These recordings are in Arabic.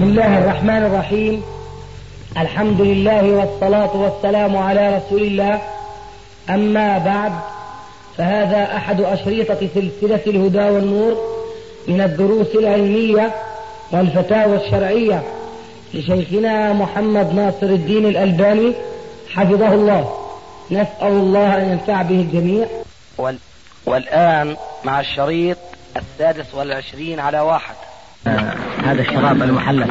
بسم الله الرحمن الرحيم. الحمد لله والصلاة والسلام على رسول الله. أما بعد فهذا أحد أشريطة سلسلة الهدى والنور من الدروس العلمية والفتاوى الشرعية لشيخنا محمد ناصر الدين الألباني حفظه الله. نسأل الله أن ينفع به الجميع. والآن مع الشريط السادس والعشرين على واحد. هذا الشراب المحلل.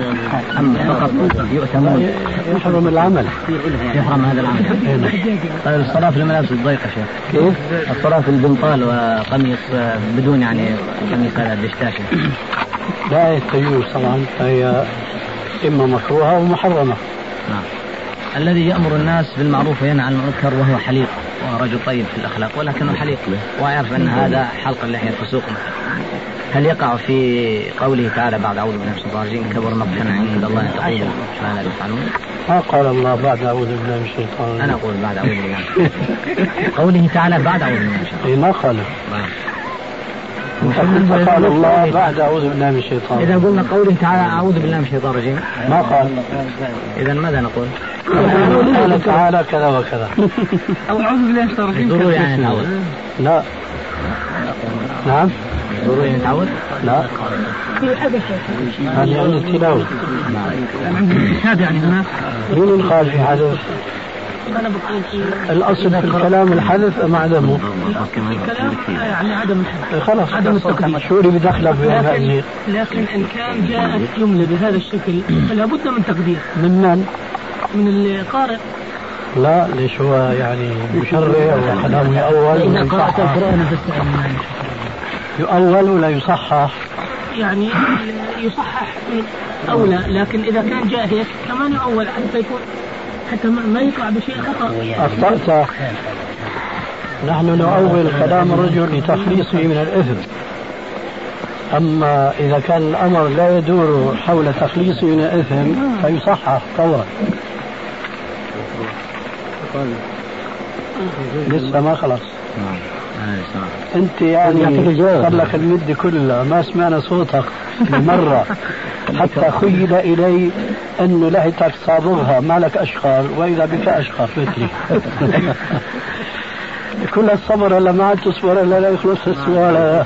أم فقط يؤتمون. يحرم العمل. يحرم هذا العمل. طيب الصلاة في الملابس الضيقة شيخ. كيف؟ الصلاة في البنطال وقميص آه، بدون يعني قميص هذا الدشتاشي لا يتجوز طبعا. فهي إما مكروهة أو محرمة. نعم. الذي يأمر الناس بالمعروف وينهى عن المنكر وهو حليق وهو رجل طيب في الأخلاق ولكنه حليق ويعرف أن هذا حلق اللحية فسوق. هل يقع في قوله تعالى بعد أعوذ بالله من الشيطان الرجيم كبر مقتا عند الله أن تقولوا ما لا تفعلون؟ ما قال الله بعد أعوذ بالله من الشيطان؟ أنا أقول بعد أعوذ بالله. قوله تعالى بعد أعوذ بالله من الشيطان. إيه ما قال. قال الله بعد أعوذ بالله من الشيطان؟ إذا قلنا قوله تعالى أعوذ بالله من الشيطان الرجيم. ما قال. إذا ماذا نقول؟ قال تعالى كذا وكذا. أعوذ بالله من الشيطان الرجيم. ضروري يعني لا. نعم. ضروري نتعود لا. هذا يعني التلاوة. هذا يعني هناك. مين اللي قال في حدث؟ الأصل في الكلام الحدث أم عدمه؟ الكلام يعني عدم الحدث. خلاص. عدم التقدير. شو اللي بدخلك لكن لكن إن كان جاءت جملة بهذا الشكل فلا بد من تقدير. من من؟ من القارئ لا ليش هو يعني مشرع وكلامه يؤول ولا يصحح فاستعن يؤول ولا يصحح؟ يعني يصحح اولى لكن إذا كان جاء هيك كمان يؤول حتى يكون حتى ما يطلع بشيء خطأ. أخطأت. نحن نؤول كلام الرجل لتخليصه من الإثم. أما إذا كان الأمر لا يدور حول تخليصه من الإثم فيصحح فورا. لسه ما خلص. أنت يعني صار لك المده كلها ما سمعنا صوتك مرة. حتى خيل إلي انه لحيتك صابغها ما لك اشقر وإذا بك اشقر مثلي كل الصبر الا ما عاد تصبر إلا لا يخلص السؤال.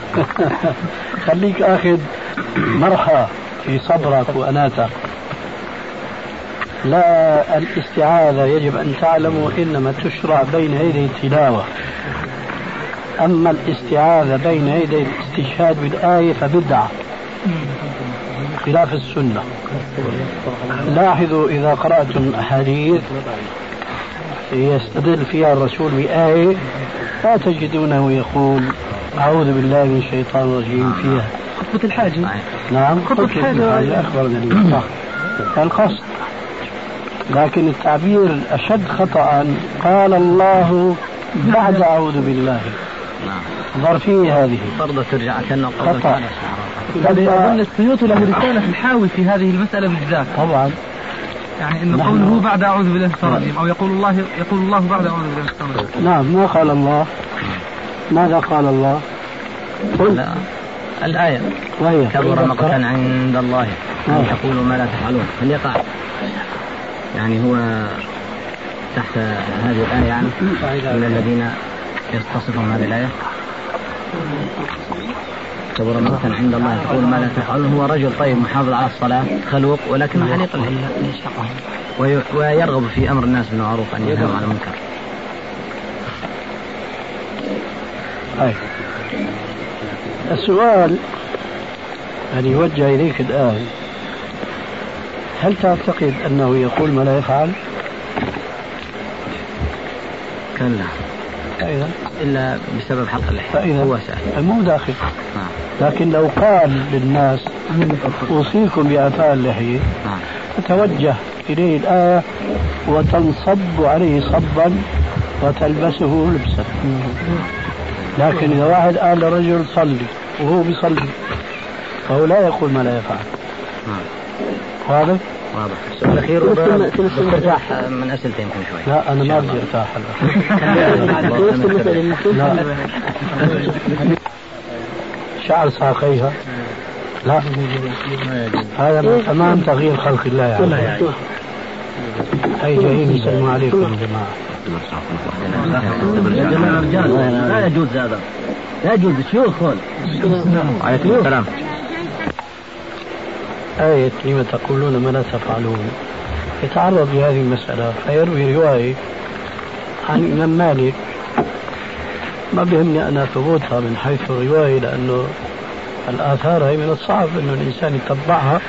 خليك آخذ مرحى في صبرك وأناتك. لا الاستعاذة يجب أن تعلموا إنما تشرع بين يدي التلاوة. أما الاستعاذة بين يدي الاستشهاد بالآية فبدعة. خلاف السنة. لاحظوا إذا قرأتم أحاديث يستدل فيها الرسول بآية لا تجدونه يقول أعوذ بالله من الشيطان الرجيم فيها. خطبة الحاجة. نعم خطبة الحاجة. أكبر صح القصد. لكن التعبير الأشد خطأ قال الله بعد أعوذ بالله. ظرفية هذه. فرض ترجع كأنه خطأ أظن السيوطي له رسالة في الحاوي في هذه المسألة بالذات. طبعا. يعني انه نعم. قوله بعد أعوذ بالله من الشيطان أو يقول الله يقول الله بعد أعوذ بالله من الشيطان نعم ما قال الله؟ ماذا قال الله؟ لا الآية. وهي كبر مقتا عند الله. أن تقولوا ما لا تفعلون هل يقع يعني هو تحت هذه الآية يعني من الذين يستصفون هذه الآية كبر مقتا عند الله تقول ما لا تفعلون هو رجل طيب محافظ على الصلاة خلوق ولكنه حليق اللحية وي- ويرغب في أمر الناس بالمعروف أن ينهوا عن المنكر. أي. السؤال الذي يوجه إليك الآن هل تعتقد أنه يقول ما لا يفعل؟ كلا. فإذا إلا بسبب حلق اللحية هو سأل مو داخل. نعم. لكن لو قال للناس أوصيكم بإعفاء اللحية نعم. تتوجه إليه الآية وتنصب عليه صبا وتلبسه لبسا. لكن إذا واحد قال لرجل صلي وهو بيصلي فهو لا يقول ما لا يفعل. نعم. واضح؟ واضح. السؤال الأخير بترتاح من أسئلة يمكن شوي. لا أنا ما بدي لا. شعر ساقيها. لا. هذا من تمام تغيير خلق الله يعني. أي جايين يسلموا عليكم يا رجال لا يجوز هذا. لا يجوز. شيوخ عليكم السلام. آية لما تقولون ما لا تفعلون. يتعرض لهذه المسألة فيروي رواية عن الإمام مالك. ما بهمني أنا ثبوتها من حيث الرواية لأنه الآثار هي من الصعب أنه الإنسان يتبعها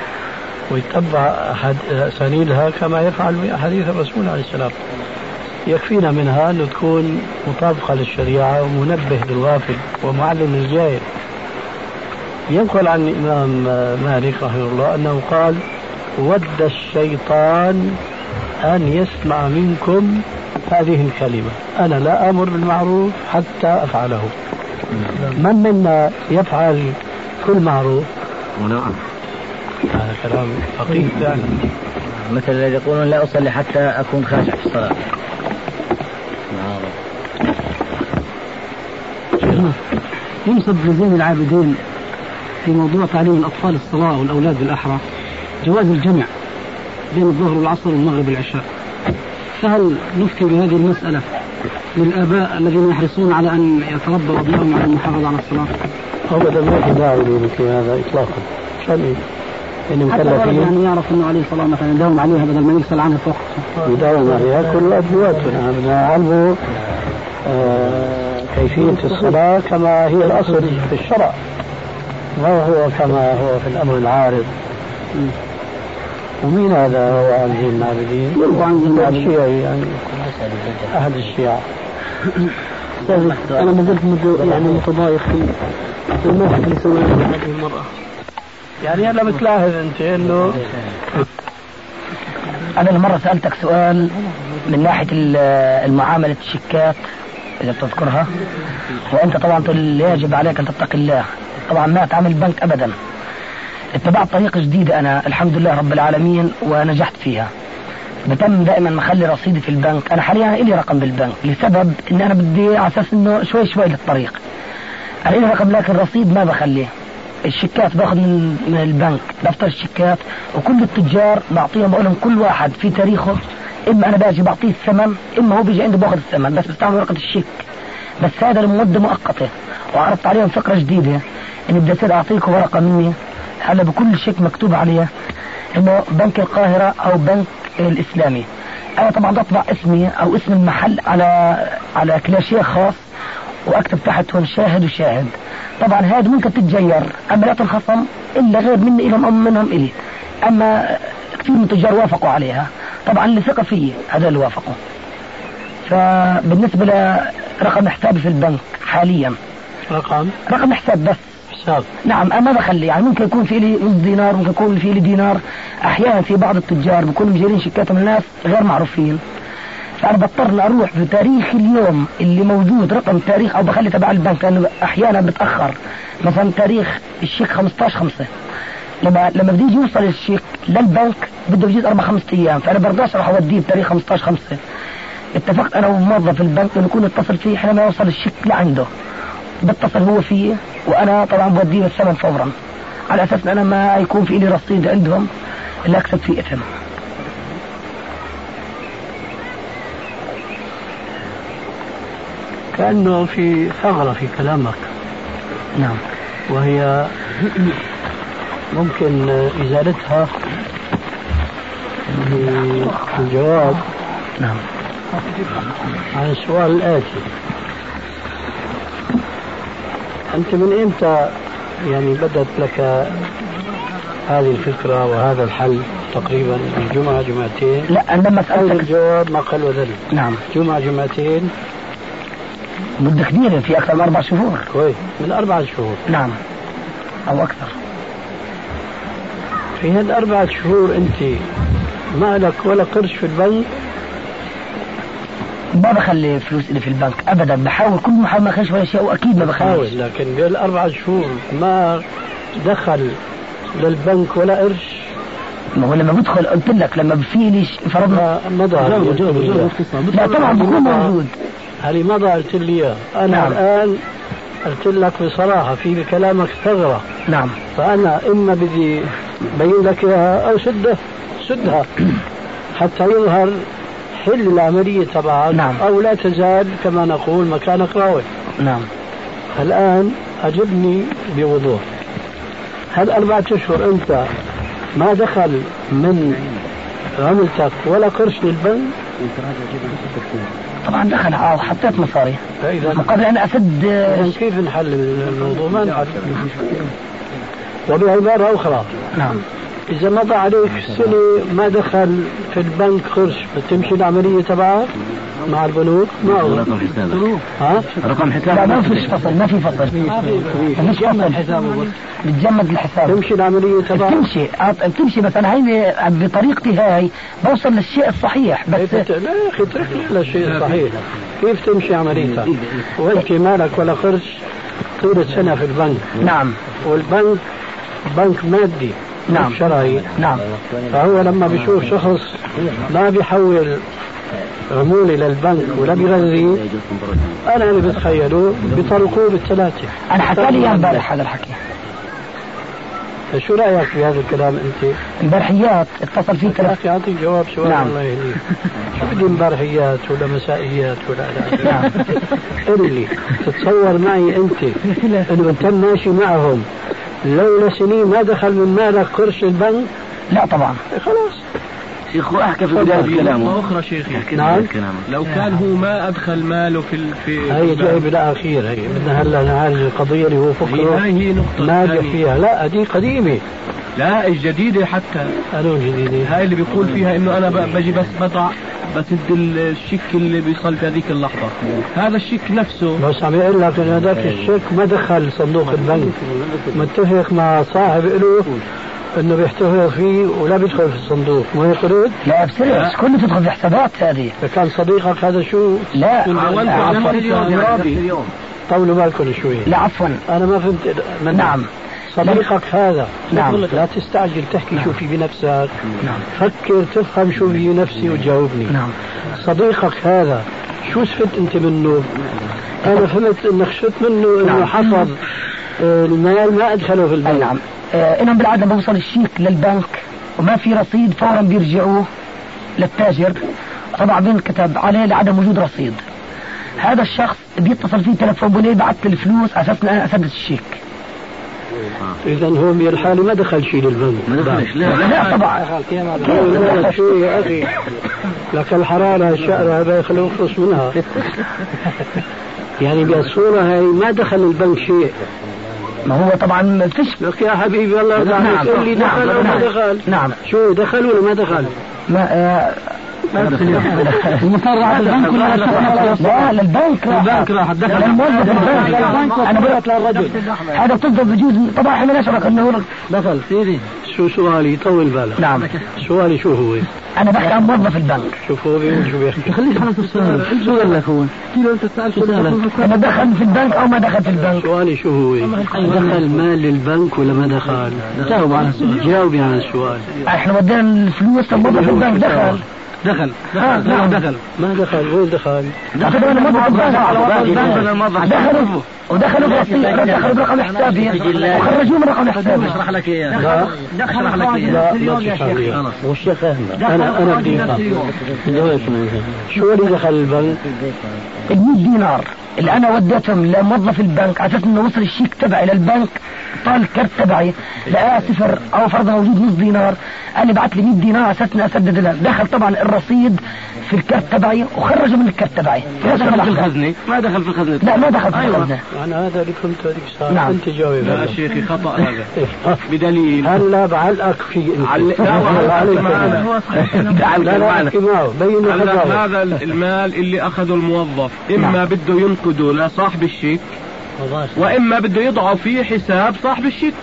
ويتبع أسانيدها كما يفعل بأحاديث الرسول عليه السلام. يكفينا منها أن تكون مطابقة للشريعة ومنبه للغافل ومعلم للجاهل ينقل عن الإمام مالك رحمه الله أنه قال ود الشيطان أن يسمع منكم هذه الكلمة. أنا لا أمر بالمعروف حتى أفعله. من منا يفعل كل معروف؟ نعم. هذا كلام فقيه. فعلا مثل الذي يقولون لا أصلي حتى أكون خاشع في الصلاة. ينسب لزين العابدين في موضوع تعليم الأطفال الصلاة والأولاد بالأحرى جواز الجمع بين الظهر والعصر والمغرب والعشاء. فهل نفتي بهذه المسألة للآباء الذين يحرصون على أن يتربوا أبنائهم على المحافظة على الصلاة؟ أبدا ما في داعي لمثل هذا إطلاقا. يعني مكلفين. يعني يعرف إنه عليه الصلاة مثلا يداوم عليها بدل ما يسال عنها فوق يداوم عليها كل أدواتنا. نعلمه آه كيفية الصلاة كما هي الأصل في الشرع. ما هو كما هو في الأمر العارض. ومين هذا هو عن زين العابدين؟ عن زين العابدين الشيعي يعني احد الشيعة. أنا ما زلت يعني متضايق في الموقف اللي سويته هذه المرأة. يعني هلا بتلاحظ أنت إنه أنا المرة سألتك سؤال من ناحية المعاملة الشيكات إذا بتذكرها. وأنت طبعا تقول يجب عليك أن تتقي الله. طبعا ما أتعامل بنك ابدا. اتبعت طريقة جديدة أنا الحمد لله رب العالمين ونجحت فيها. بتم دائما مخلي رصيدي في البنك. أنا حاليا إلي رقم بالبنك لسبب إن أنا بدي على أساس إنه شوي شوي للطريق. أنا الي رقم لكن رصيد ما بخليه. الشيكات باخذ من من البنك دفتر الشيكات وكل التجار بعطيهم بقول لهم كل واحد في تاريخه إما أنا باجي بعطيه الثمن إما هو بيجي عندي باخذ الثمن بس بستعمل ورقة الشيك. بس هذا لمده مؤقته وعرضت عليهم فكرة جديدة إني بدي أصير أعطيكم ورقة مني. هلا بكل شيك مكتوب عليها إنه بنك القاهرة أو بنك الإسلامي. أنا طبعا بطبع اسمي أو اسم المحل على على كلاشيه خاص وأكتب تحتهم شاهد وشاهد. طبعا هذا ممكن تتجير أما لا تنخصم إلا غير مني لهم أو منهم إلي. أما كثير من التجار وافقوا عليها. طبعا اللي ثقه فيي هذا اللي وافقوا. فبالنسبة لرقم حسابي في البنك حاليا. رقم؟ رقم حساب بس. حساب. نعم أنا ما بخلي يعني ممكن يكون في لي نص دينار ممكن يكون في لي دينار. أحيانا في بعض التجار بيكونوا مجيرين شيكاتهم الناس غير معروفين. فأنا بضطر أروح في تاريخ اليوم اللي موجود رقم تاريخ أو بخلي تبع البنك لأنه أحيانا بتأخر. مثلا تاريخ الشيك 15 5 لما لما بده يجي يوصل الشيك للبنك بده يجيز أربع خمس أيام. فأنا برضاش أروح أوديه بتاريخ 15 5 اتفقت أنا وموظف البنك انه يكون اتصل فيه حينما يوصل الشيك لعنده بتصل هو فيه وأنا طبعا بوديه الثمن فورا. على أساس إن أنا ما يكون في لي رصيد عندهم اللي أكسب فيه اثم كأنه في ثغرة في كلامك. نعم. وهي ممكن إزالتها بالجواب نعم. عن السؤال الآتي أنت من إمتى يعني بدت لك هذه الفكرة وهذا الحل تقريبا من جمعة جمعتين؟ لا أنا لما أول سألتك الجواب ما قل وذل. نعم. جمعة جمعتين؟ مدة كبيرة في أكثر من أربع شهور. كويس. من أربعة شهور. نعم. أو أكثر. في هالأربعة شهور أنت ما لك ولا قرش في البنك؟ ما بخلي فلوس اللي في البنك ابدا. بحاول كل ما احاول ما اخليش ولا شيء وأكيد ما بخليش. لكن قبل أربعة شهور ما دخل للبنك ولا قرش. ما هو لما بدخل قلت لك لما في فرضنا ما مضى لا طبعا بكون موجود. هذه مضى قلت لي إياه. أنا نعم. الآن قلت لك بصراحة في بكلامك ثغرة. نعم. فأنا إما بدي بين لك إياها أو سدها سدها حتى يظهر حل العملية تبعك نعم. أو لا تزال كما نقول مكانك راوي نعم. الآن أجبني بوضوح. هل أربعة أشهر أنت ما دخل من عملتك ولا قرش للبنك؟ طبعا دخل آه حطيت مصاري. مقابل أن اسد كيف نحل الموضوع؟ ما نحل. وبعبارة أخرى. نعم. إذا مضى عليك سنة ما دخل في البنك قرش بتمشي العملية تبعك مع البنوك؟ ما هو؟ رقم حسابك. ها؟ رقم لا حسابك ما فيش فصل ما في فصل. ما فيش فصل. بتجمد الحساب. تمشي العملية تبعك بتمشي. بتمشي بس أنا هيني بطريقتي هاي بوصل للشيء الصحيح بس ت- لا يا أخي اترك لي الشيء صحيح كيف تمشي عمليتك؟ وانت مالك ولا قرش طول سنه في البنك. نعم. والبنك بنك مادي. نعم. مش شرعي نعم فهو لما بيشوف شخص ما بيحول عمولة للبنك ولا بيغذي أنا اللي بتخيله بيطلقوه بالثلاثه أنا حكى لي إياه امبارح هذا الحكي فشو رأيك في هذا الكلام أنت؟ امبارحيات اتصل فيه يا أخي أعطيك جواب سؤال نعم. الله يهديك شو بدي امبارحيات ولا مسائيات ولا لا نعم. قل لي تتصور معي أنت إنه انت ماشي معهم لولا سنين ما دخل من مالك قرش البنك؟ لا طبعا. خلاص. شيخ احكى في بداية كلامه؟ أخرى شيخي؟ احكي نعم. لو كان هو ما أدخل ماله في ال- في هي جاي بالاخير هي بدنا هلا نعالج القضية اللي هو هي فكره هاي هي نقطة ناجح ثانية. فيها. لا هذه قديمة. لا الجديدة حتى. قانون جديد هاي اللي بيقول فيها إنه أنا ب- بجي بس بضع بسد ال- الشيك اللي بيصل في هذيك اللحظة. هذا الشيك نفسه. بس عم يقول لك إنه هذاك الشيك ما دخل صندوق البنك. متفق مع صاحب له. أنه بيحتفظ فيه ولا بيدخل في الصندوق. ما يقرد لا بسرعة كله تدخل في حسابات هذه. اذا كان صديقك هذا شو؟ لا. عفوا. اليوم طولوا بالكم شوي. لا عفوا. أنا ما فهمت. من نعم. صديقك هذا. نعم. لا تستعجل تحكي شو في بنفسك. نعم. فكر تفهم شو في نفسي وتجاوبني. نعم. صديقك هذا شو استفدت أنت منه؟ أنا فهمت إنك شفت منه إنه نعم. حفظ المال ما ادخله في اي البنك. نعم. آه إنهم بالعادة بوصل الشيك للبنك وما في رصيد فورا بيرجعوه للتاجر. طبعا بينكتب عليه لعدم وجود رصيد. هذا الشخص بيتصل فيه تلفون بقول لي بعت لي الفلوس على أساس أنا اسدد الشيك. اذا هو من الحالة ما دخل شيء للبنك. ما دخلش لا. لا طبعا. شو يا أخي. لك الحرارة الشقرة هذا يخليه يخلص منها. يعني بالصورة هاي ما دخل البنك شيء. ما هو طبعا لك يا حبيبي الله يرضى نعم. عليك قول لي نعم. دخل أو ما نعم. دخل نعم شو دخل ولا ما دخل؟ ما المسرعة البنك ولا لا؟ للبنك راح. البنك راح دخل للموظف البنك أنا بقول لك للرجل هذا تصدق بجوز. طبعا إحنا نشرك إنه دخل. سيدي. شو سؤالي؟ طول بالك. نعم. سؤالي شو هو؟ أنا بحكي عن موظف البنك. شوف هو بيقول شو بيحكي. خليك على السؤال شو قال لك هو؟ كيلو أنت سألت أنا دخل في البنك أو ما دخل في البنك؟ سؤالي شو هو؟ دخل مال للبنك ولا ما دخل؟ جاوب على السؤال. جاوبي على السؤال. إحنا ودينا الفلوس لموظف البنك دخل. دخل آه، نعم. دخل ما دخل وين دخل؟ دخلوا البنك دخلوا ودخلوا دخلوا برقم حسابي وخرجوه من رقم حسابي اشرح لك اياه اشرح لك اياه ما تشرح لي والشيخ احمد أنا أنا. شو اللي دخل البنك؟ ال 100 دينار اللي أنا وديتهم لموظف البنك. على أساس إنه وصل الشيك تبعي للبنك طال الكرت تبعي. لقاه صفر أو فرضا موجود نص دينار. قال لي بعت لي 100 دينار على أساس إني أسدد له دخل طبعا الرصيد في الكرت تبعي وخرجه من الكرت تبعي. ما دخل في الخزنة؟ ما دخل في الخزنة. لا ما دخل في الخزنة. أنا هذا اللي فهمته هذيك الساعة نعم. أنت جاوب. لا. شيخي خطأ هذا. إيه. بدليل. هلا بعلقك في أنت. علق- لا، معنا. لا لا الحجاوة هذا المال اللي أخذه الموظف. إما بده ينقده لصاحب الشيك وإما بده يضعه في حساب صاحب الشيك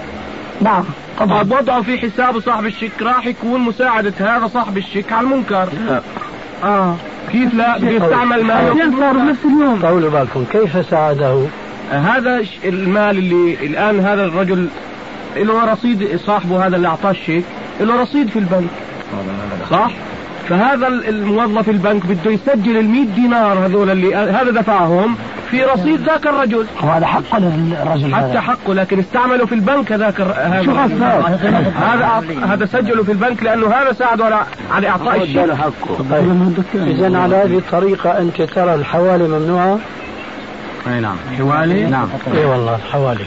نعم طبعا. طب وضعه في حساب صاحب الشيك راح يكون مساعدة هذا صاحب الشيك على المنكر. آه. كيف لا؟ بده يستعمل ماله نفس اليوم. طولوا بالكم. كيف ساعده؟ هذا المال اللي الآن هذا الرجل له رصيد صاحبه هذا اللي أعطاه الشيك له رصيد في البنك. صح؟ فهذا الموظف البنك بده يسجل ال 100 دينار هذول اللي هذا دفعهم في رصيد ذاك الرجل. وهذا حقه للرجل حتى حقه لكن استعملوا في البنك هذاك هذا. هذا؟ هذا سجلوا في البنك لأنه هذا ساعده على على إعطاء الشيء. طيب. إذا على هذه الطريقة أنت ترى الحوالي ممنوعة؟ أي نعم. حوالي؟ نعم. إي والله الحوالي.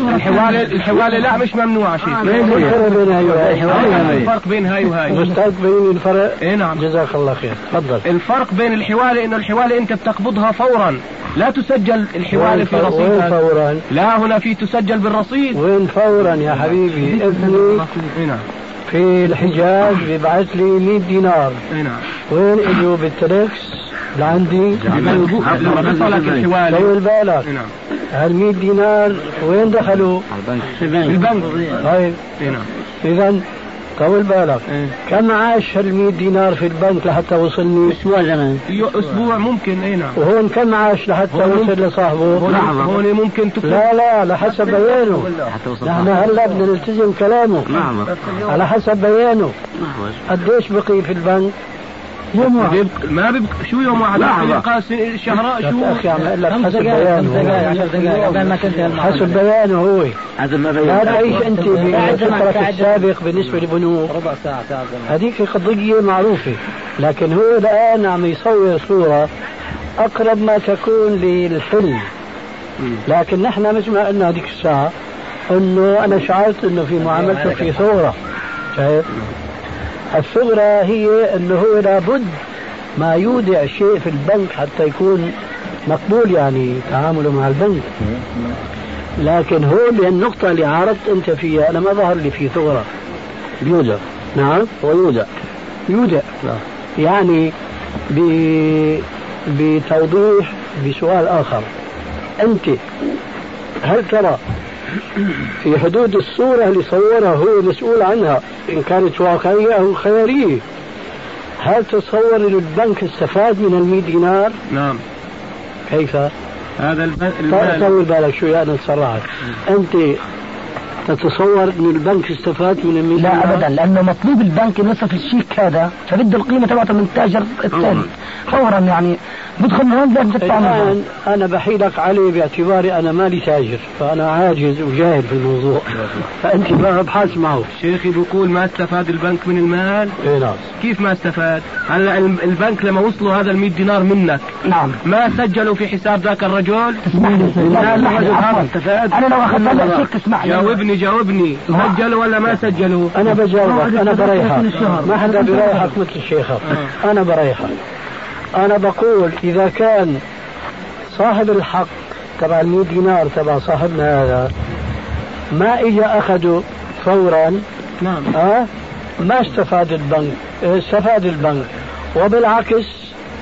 الحوالي الحوالي لا مش ممنوعة شيء. الفرق بين هاي وهاي. الفرق بين هاي وهاي. مستقبلين الفرق. إي نعم. جزاك الله خير. تفضل. الفرق بين الحوالي إنه الحوالي أنت بتقبضها فورا. لا تسجل الحوالي في رصيد وين فورا؟ لا هنا في تسجل بالرصيد. وين فورا يا حبيبي؟ ابني نعم. في الحجاز بيبعث لي 100 دينار. نعم. وين إجوا بالتلكس لعندي الحوالي. طول بالك. نعم. هال 100 دينار. وين دخلوا؟ في البنك. طيب. نعم. اذا طول بالك. إيه. كم عاش هال 100 دينار في البنك لحتى وصلني؟ أسبوع زمان. أسبوع ممكن اي نعم. وهون كم عاش لحتى وصل لصاحبه؟ هون هون ممكن تكون. لا لا على حسب بيانه. نحن هلا بدنا نلتزم كلامه. على حسب بيانه. قديش بقي في البنك؟ يوم واحد. ما بيبقى شو يوم واحد؟ يبقى شهر يا شو؟ أخي عم أقول لك حسب بيانه. حسب بيانه هو هذا ما لا تعيش أنت بفكرك السابق بالنسبة لبنوك. ربع ساعة ساعة هذيك قضيه معروفة. لكن هو الآن عم يصور صورة أقرب ما تكون للحلم. لكن نحن مثل ما قلنا هذيك الساعة إنه أنا شعرت إنه في معاملته في ثورة. شايف؟ الثغرة هي إنه هو لابد ما يودع شيء في البنك حتى يكون مقبول يعني تعامله مع البنك. لكن هون النقطة اللي عارضت أنت فيها أنا ما ظهر لي في ثغرة بيودع نعم. ويودع يودع. يعني ب... بتوضيح بسؤال آخر. أنت هل ترى في حدود الصورة اللي صورها هو مسؤول عنها. إن كانت واقعية أو خيالية. هل تصور أن البنك استفاد من المئة دينار؟ نعم. كيف؟ هذا البنك طول بالك شوي أنا تسرعت أنت تتصور أن البنك استفاد من المئة لا دينار؟ ابدا لأنه مطلوب البنك يصرف الشيك هذا فبده القيمة تبعته من التاجر الثاني. فورا يعني بدخل من منه. الآن أنا بحيلك عليه باعتباري أنا مالي تاجر فأنا عاجز وجاهل في الموضوع. فأنت بقى ابحث معه. شيخي بيقول ما استفاد البنك من المال؟ إيه نعم. كيف ما استفاد؟ هلا البنك لما وصلوا هذا ال 100 دينار منك نعم. ما سجلوا في حساب ذاك الرجل. استفاد. أنا لو أخذت هلا شيك تسمح لي. جاوبني جاوبني. سجلوا ولا ما سجلوا؟ أنا بجاوبك. أنا بريحك. ما حدا بريحك مثل شيخك أنا بريحك. أنا بقول إذا كان صاحب الحق تبع ال 100 دينار تبع صاحبنا هذا ما إجا أخذه فورا؟ نعم. أه؟ ما استفاد البنك استفاد البنك. وبالعكس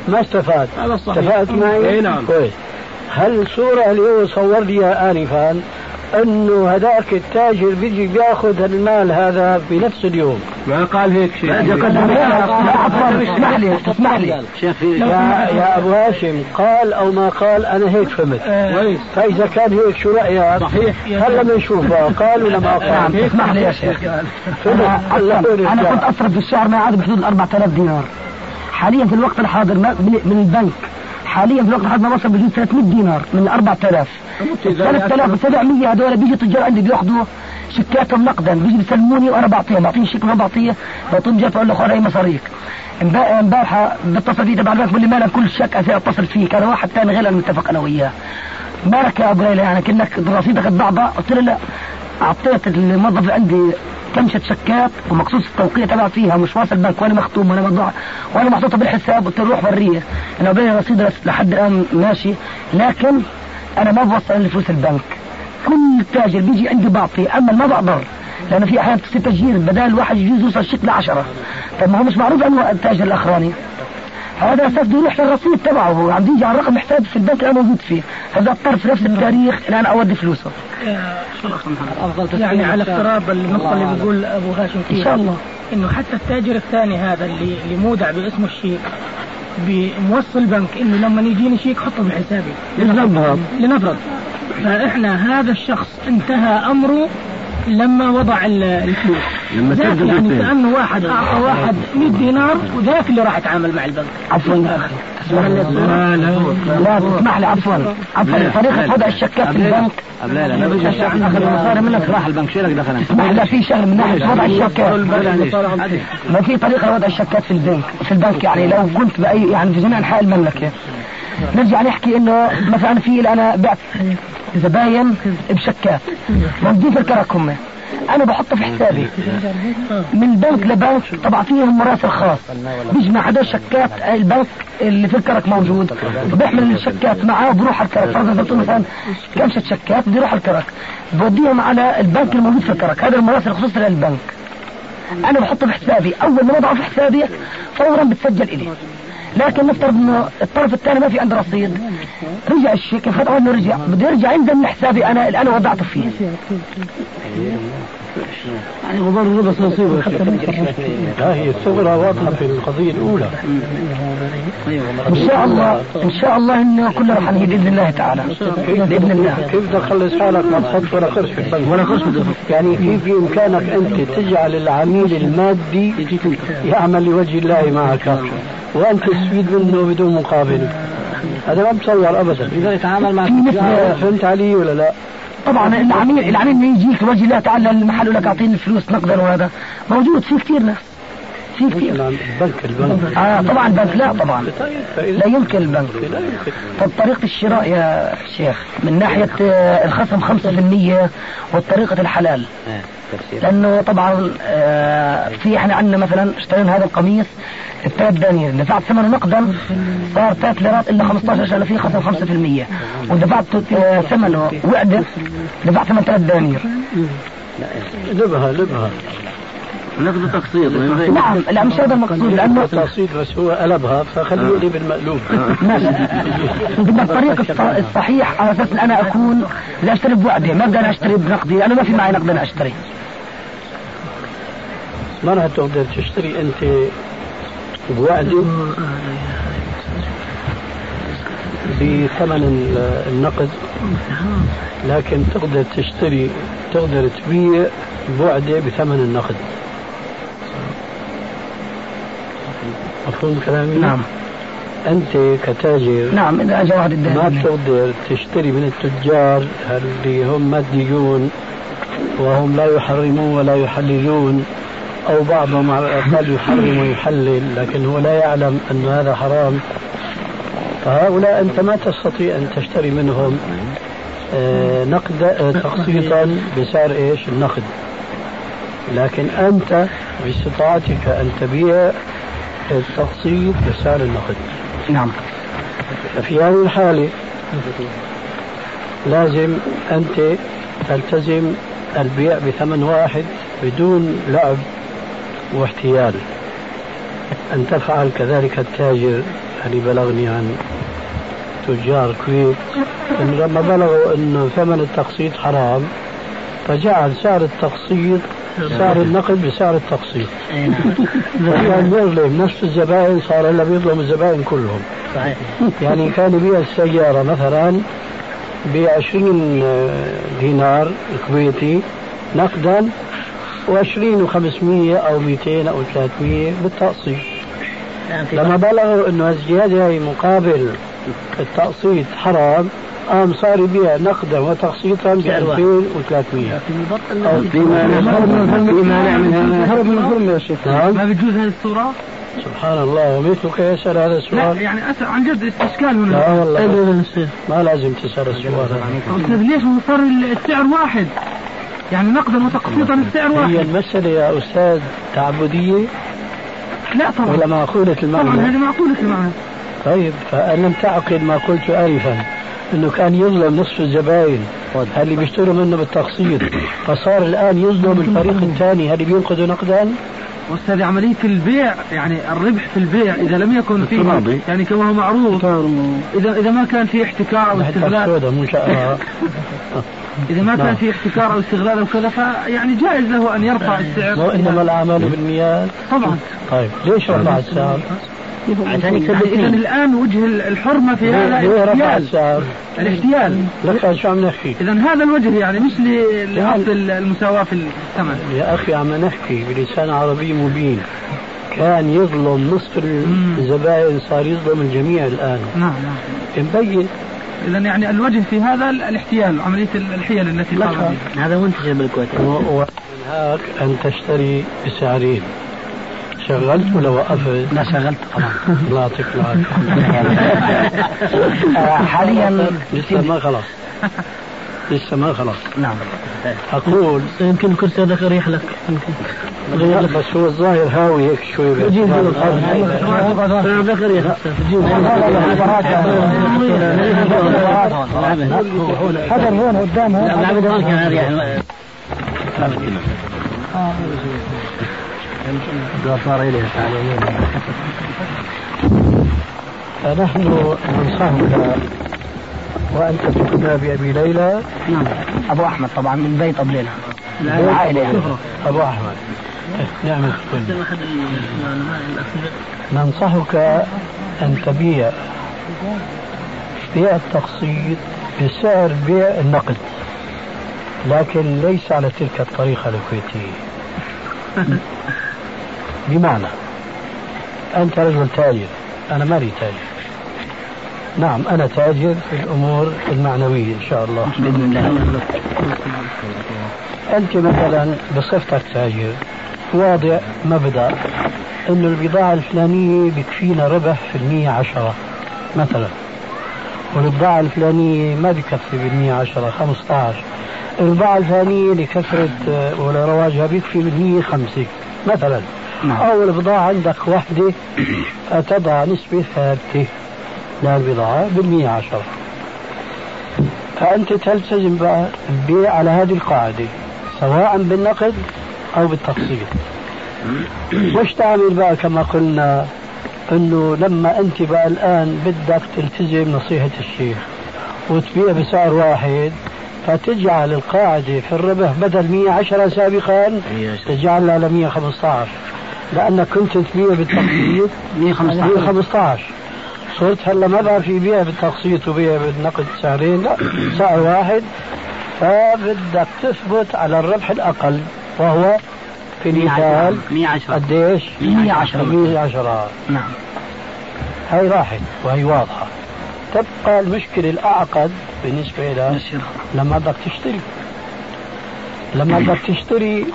ما استفاد. هذا صحيح. اتفقت معي؟ إي نعم. كويس. هل الصورة اللي هو صور لي آنفا؟ أنه هذاك التاجر بيجي بياخذ المال هذا بنفس اليوم. ما قال هيك شيء اسمح لي اسمح لي. يا, يا أبو هاشم قال أو ما قال أنا هيك فهمت. كويس. فإذا كان هيك شو رأيك؟ صحيح. هلا بنشوفها قال ولا ما قال؟ اسمح لي يا شيخ. أنا أنا كنت أصرف في الشهر ما يعادل بحدود 4000 دينار. حاليا في الوقت الحاضر من البنك. حاليا في الوقت ما وصل بجوز 300 دينار من 4000 3700 هذول بيجي تجار عندي بيأخذوا شيكاتهم نقدا. بيجي بيسلموني وأنا بعطيهم بعطيهم شيك ما بعطيه. بعطيهم جات بقول له خذ أي مصاريك؟ امبارح امبارحة بتصل فيه تبع البنك بقول لي مالك كل شك اتصل فيك. أنا واحد ثاني غير المتفق أنا وياه. مالك يا أبو ليلى يعني كأنك رصيدك ضعضع قلت له لا أعطيت الموظف عندي كمشة شكات ومقصوص التوقيع تبع فيها مش واصل بنك ولا مختوم ولا موضوع ولا محطوطة بالحساب قلت له روح وريه أنا بين رصيد لحد الآن ماشي. لكن أنا ما بوصل لفلوس البنك. كل تاجر بيجي عندي بعطي أما ما بقدر. لأنه في أحيانا بتصير تسجيل بدل الواحد يجوز يوصل شيك لعشرة. طب ما هو مش معروف انه التاجر الأخراني. هذا أساس بده يروح للرصيد تبعه هو عم يجي على رقم حساب في البنك أنا موجود فيه. هذا اضطر في نفس التاريخ الان اودي فلوسه. يعني على افتراض النقطة اللي بيقول أبو هاشم فيها. إن شاء الله. إنه حتى التاجر الثاني هذا اللي اللي مودع باسمه الشيك بموصل بنك إنه لما يجيني شيك حطه بحسابي لنفرض لنفرض فإحنا هذا الشخص انتهى أمره لما وضع ال- الفلوس. لما ذاك يعني. كأنه واحد أعطى واحد 100 دينار وذاك اللي راح يتعامل مع البنك. عفوا. يا أخي لا لا. لا تسمح لي عفوا. عفوا. طريقة وضع الشكات في البنك. لا لا ما بيجي الشيخ أخذ المصاري منك راح البنك. شو لك دخل انت؟ تسمح لي في شغله من ناحية وضع الشكات ما في طريقة لوضع الشكات في البنك. في البنك يعني لو قلت بأي يعني في جميع أنحاء المملكة. نرجع نحكي إنه مثلا في أنا بعت زباين بشكات في الكرك هم أنا بحطه في حسابي. من بنك لبنك طبعا فيهم مراسل خاص. بيجمع هدول شكات البنك اللي في الكرك موجود. بيحمل الشكات معاه وبروح على الكرك. فرضا مثلا كمشة شكات بيروح على الكرك. بوديهم على البنك الموجود في الكرك. هذا المراسل خصوصا للبنك. أنا بحطه في حسابي. أول ما وضعه في حسابي فورا بتسجل إلي. لكن نفترض إنه الطرف الثاني ما في عنده رصيد. رجع الشيك فتحوا انه رجع. بده يرجع ينزل من حسابي أنا اللي أنا وضعته فيه. يعني غبار الربا سيصيبه لا هي الثغرة واضحة في القضية الأولى. إن شاء الله إن شاء الله انه كله رح نهي بإذن الله تعالى. بإذن الله. كيف بدك تخلص حالك ما تحط ولا قرش في البنك ولا قرش يعني كيف في إمكانك أنت تجعل العميل المادي يعمل لوجه الله معك. وأنت تستفيد منه بدون مقابل. هذا ما بتصور أبدا. إذا يتعامل مع فهمت علي ولا لا؟ طبعا العميل العميل اللي يجيك لوجه الله تعالى المحل يقول لك اعطيني الفلوس نقدا وهذا موجود في كثير ناس. في كثير. البنك البنك. آه طبعا البنك لا طبعا. لا يمكن. البنك. طب طريقة الشراء يا شيخ من ناحية آه، الخصم 5% وطريقة الحلال. لأنه طبعا آه، في إحنا عندنا مثلا اشترينا هذا القميص بثلاث دنانير. دفعت ثمنه نقدا صار ثلاث ليرات إلا 15 عشان فيه خصم 5% ودفعت آه، ثمنه. وعدة دفعت ثمن ثلاث دنانير. لبها لبها. نقد تقسيط. نعم لا مش هذا المقصود لأنه تقسيط بس هو قلبها فخليه يقلب بالمقلوب. ماشي. بدنا الطريق الص- الصحيح على أساس إن أنا أكون لا أشتري بوعدي ما بدي أنا اشتري بنقدي أنا ما في معي نقد أنا أشتري. ما راح تقدر تشتري أنت بوعدة بثمن ال- النقد. لكن تقدر تشتري تقدر تبيع بوعدة بثمن النقد. مفهوم كلامي؟ نعم. أنت كتاجر نعم إذا اجى واحد ما بتقدر تشتري من التجار اللي هم ماديون وهم لا يحرمون ولا يحللون. أو بعضهم على الأقل يحرم ويحلل لكن هو لا يعلم أن هذا حرام. فهؤلاء أنت ما تستطيع أن تشتري منهم آه، نقد آه، تقسيطا بسعر إيش؟ النقد. لكن أنت باستطاعتك أن تبيع التقسيط بسعر النقد. نعم. ففي هذه الحالة لازم أنت تلتزم البيع بثمن واحد بدون لعب. واحتيال. أن تفعل كذلك التاجر اللي بلغني عن تجار الكويت أنه لما بلغوا أنه ثمن التقسيط حرام فجعل سعر التقسيط سعر النقد بسعر التقسيط. فكان بيظلم نفس الزبائن صار هلا بيظلم الزبائن كلهم. صحيح. يعني كان يبيع السيارة مثلا ب 20 دينار كويتي نقدا و20 و500 أو 200 أو 300 بالتقسيط. لما بلغوا إنه الزيادة هي مقابل التقسيط حرام قام صار يبيع نقدا وتقسيطا ب 2300 أو في مانع في مانع من هذا. هرب من الظلم يا شيخ ما بتجوز هذه الصورة؟ سبحان الله. ومثلك يسأل هذا لا السؤال يعني أسأل عن جد استشكال هنا لا والله. ما لازم تسأل السؤال. أستاذ ليش صار السعر واحد؟ يعني نقدا وتقسيطا السعر هي واحد. المسألة يا أستاذ تعبدية؟ لا طبعا. ولا معقولة طبعا المعنى هذه معقولة المعنى. طيب فأن لم تعقل ما قلت آنفا أنه كان يظلم نصف الزباين اللي بيشتروا منه بالتقسيط فصار الآن يظلم الفريق الثاني. اللي بينقذوا نقدا؟ أستاذ عملية البيع يعني الربح في البيع إذا لم يكن فيه. يعني كما هو معروف. إذا إذا ما كان فيه احتكار أو حتى استغلال إذا ما نعم. كان فيه احتكار أو استغلال أو كذا فيعني جائز له أن يرفع السعر. وإنما الأعمال بالنيات طبعا. طيب ليش رفع السعر؟ عشان يكسب اذا الآن وجه الحرمة في هذا الاحتيال. الاحتيال. لك شو عم نحكي اذا هذا الوجه يعني مش لأصل المساواة في الثمن. يا أخي عم نحكي بلسان عربي مبين. كان يظلم نصف الزبائن صار يظلم الجميع الآن. نعم نعم. مبين اذا يعني الوجه في هذا الاحتيال عملية الحيل التي هذا. منتشر بالكويت. هاك أن تشتري بسعرين. شغلت ولا وقفت؟ لا شغلت طبعا الله يعطيك العافيه حاليا لسه ما خلص لسه ما خلص نعم أقول يمكن الكرسي هذاك يريح لك يمكن بس هو الظاهر هاوي هيك شوي جيب حضر هون قدام هون صار فنحن ننصحك وأنت تكون بأبي ليلى. نعم. أبو أحمد طبعا من بيت أبو ليلى. العائلة يعني أبو أحمد. نعم ننصحك أن تبيع بيع التقسيط بسعر بيع النقد لكن ليس على تلك الطريقة الكويتية بمعنى. أنت رجل تاجر أنا مالي تاجر. نعم أنا تاجر في الأمور المعنوية إن شاء الله. بإذن الله. أنت مثلا بصفتك تاجر واضع مبدأ أن البضاعة الفلانية بكفينا ربح في المية عشرة مثلا. والبضاعة الفلانية ما بكفي بالمية عشرة خمسة عشر البضاعة الفلانية لكثرة ولا رواجها بيكفي بالمية خمسة مثلا. نعم. أو البضاعة عندك وحدة فتضع نسبة ثابتة. للبضاعة بالمية عشرة فأنت تلتزم بقى البيع على هذه القاعدة سواء بالنقد أو بالتقسيط. مش تعمل بقى كما قلنا إنه لما أنت بقى الآن بدك تلتزم نصيحة الشيخ وتبيع بسعر واحد فتجعل القاعدة في الربح بدل 110 سابقا تجعلها على 115 لأنك كنت تبيع بالتقسيط 115 صرت هلا ما بقى في بيع بالتقسيط وبيع بالنقد سعرين لا سعر واحد. فبدك تثبت على الربح الأقل وهو في المثال 110 قديش؟ 110 110 نعم. هاي راحت وهي واضحة. تبقى المشكلة الأعقد بالنسبة إلى لما بدك تشتري. لما بدك تشتري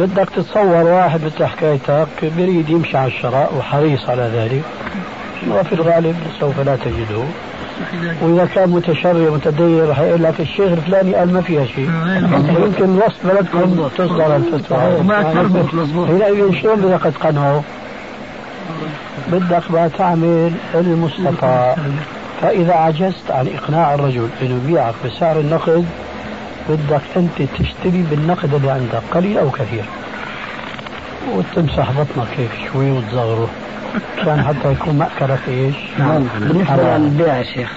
بدك تتصور واحد مثل حكايتك بريد يمشي على الشراء وحريص على ذلك. وفي الغالب سوف لا تجده. وإذا كان متشرع متدين رح يقول لك الشيخ الفلاني قال ما فيها شيء. يمكن وسط بلدكم تصدر الفتوى. حينئذ شلون بدك تقنعه؟ بدك بقى تعمل المستطاع. فإذا عجزت عن إقناع الرجل أنه يبيعك بسعر النقد بدك أنت تشتري بالنقد اللي عندك قليل أو كثير. وتمسح بطنك هيك شوي وتصغره عشان حتى يكون مأكلك إيش؟ نعم. بالنسبة للبيع يا شيخ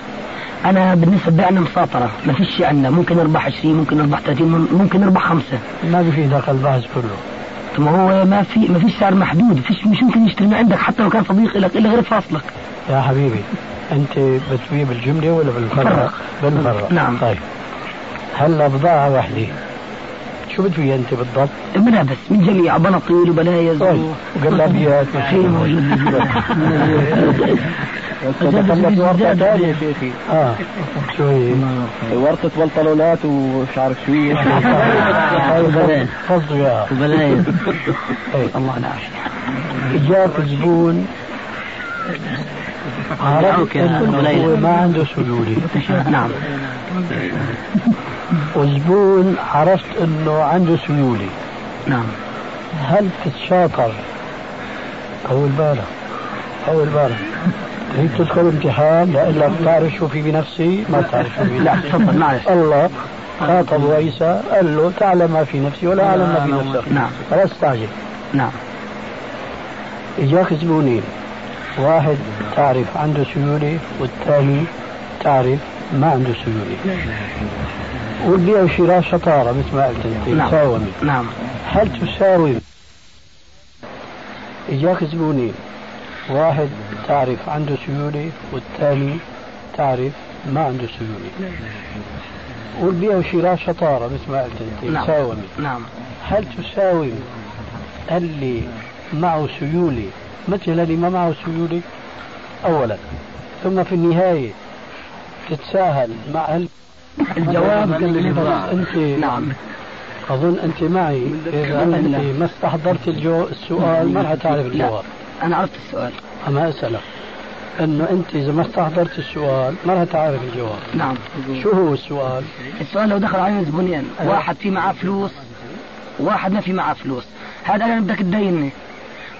أنا بالنسبة لبيعنا مساطرة ما فيش شيء عندنا. ممكن أربح 20 ممكن أربح 30 ممكن أربح خمسة. ما بيفيدك البحث كله. ما هو ما في ما فيش سعر محدود فيش مش ممكن يشتري من عندك حتى لو كان صديق لك إلا غير فاصلك. يا حبيبي أنت بتبيع بالجملة ولا بالفرق؟ بالفرق. نعم. طيب. هلا بضاعه واحدة شو بتبيع انت بالضبط؟ ملابس من جميع بناطيل وبلايز طيب وقلابيات شيء موجود ورقة ثانية شيخي. آه. شو هي؟ ورقة بنطلونات وشعر شوية فضوا اياها وبلايز الله العافية اجاك زبون. عرفت إنه ما عنده سيولة. نعم. وزبون عرفت إنه عنده سيولة نعم. هل تتشاطر؟ طول بالك طول بالك تريد تدخل امتحان لإلا بتعرف شو في بنفسي ما بتعرف شو في لا تفضل معلش. الله خاطب عيسى قال له تعلم ما في نفسي ولا أعلم ما في نفسك. نعم. فلا تستعجل نعم. إجاك زبونين واحد تعرف عنده سيولة والثاني تعرف ما عنده سيولة والبيع والشراء شطارة مثل ما قلت انت نعم. مساومة نعم. هل تساوم إجاك زبونين واحد تعرف عنده سيولة والثاني تعرف ما عنده سيولة والبيع والشراء شطارة مثل ما قلت انت نعم. تساومي نعم. هل تساوم اللي معه سيولة مثل اللي ما معه سيولة أولا. ثم في النهاية تتساهل مع ال... الجواب أنت نعم. أظن أنت معي. إذا أنت ما استحضرت الجو... السؤال ما راح تعرف الجواب. أنا عرفت السؤال. أما أسألك أنه أنت إذا ما استحضرت السؤال ما راح تعرف الجواب. نعم. شو هو السؤال؟ السؤال لو دخل علينا زبونين واحد في معاه فلوس وواحد ما في معاه فلوس. هذا أنا بدك تديني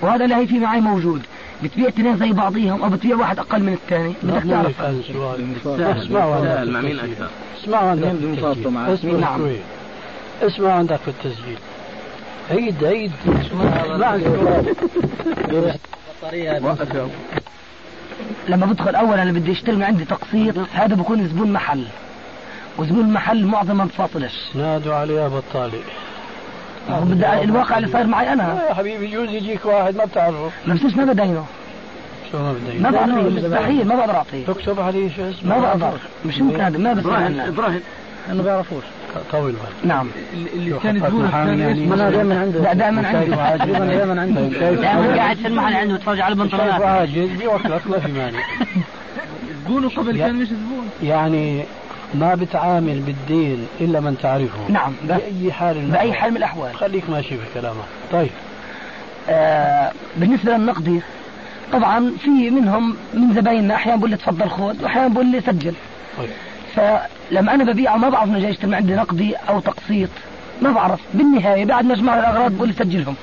وهذا اللي هي في معي موجود. بتبيع اثنين زي بعضيهم أو بتبيع واحد أقل من الثاني. بدك تعرف. اسمعوا عندك مع مين أكثر؟ اسمعوا عندك في التسجيل أسمع نعم. اسمعوا عندك في التسجيل عيد عيد. لما بدخل اولا اللي بدي يشتري من عندي تقسيط هذا بكون زبون محل. وزبون المحل معظم ما بفاصلش نادوا عليها بطالة هو بدي الواقع اللي صاير معي أنا. يا حبيبي يجوز يجيك واحد ما بتعرفه. ما بصيرش ما بدينه شو ما بدي ما بعطيه مستحيل ما بقدر اعطيه تكتب عليه شو اسمه. ما بقدر مش ممكن هذا ما بصير إبراهيم انه بيعرفوش. بالك نعم. اللي كان يعني؟ ما أنا دائما عنده. لا دائما عندي تقريبا دائما عنده. دائما قاعد في المحل عنده بتفرج على البنطلونات. عاجز بيوكلك ما في مانع زبونه قبل كان مش زبون. يعني ما بتعامل بالدين إلا من تعرفه. نعم ب- بأي حال من بأي. حال من الأحوال. خليك ماشي في كلامك. طيب. آه بالنسبة للنقدي طبعا في منهم من زبايننا أحيانا بقول لي تفضل خذ واحيانا بقول لي سجل. طيب. فلما أنا ببيعه ما بعرف إنه جاي من عندي نقدي أو تقسيط ما بعرف. بالنهاية بعد ما أجمع الأغراض بقول لي سجلهم.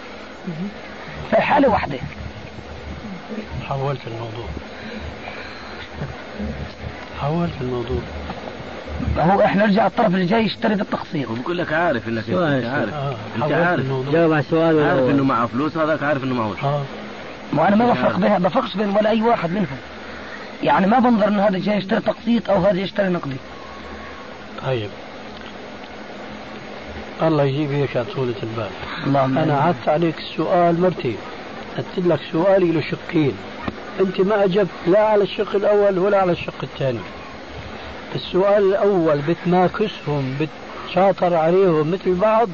فحاله واحدة. حولت الموضوع. حولت الموضوع. هو إحنا نرجع الطرف اللي جاي يشتري بالتقسيط وبقول لك عارف إنك أنت. عارف. آه. أنت عارف الموضوع جاوب على السؤال عارف ولا إنه معه فلوس هذاك عارف إنه معه آه ما أنا ما بفرق بين بفرقش بين ولا أي واحد منهم. يعني ما بنظر إنه هذا جاي يشتري تقسيط أو هذا يشتري نقدي. طيب. الله يجيب هيك يا طولة البال أنا. عدت عليك السؤال مرتين قلت لك سؤالي له شقين أنت ما أجبت لا على الشق الأول ولا على الشق الثاني. السؤال الأول بتناكسهم بتشاطر عليهم مثل بعض؟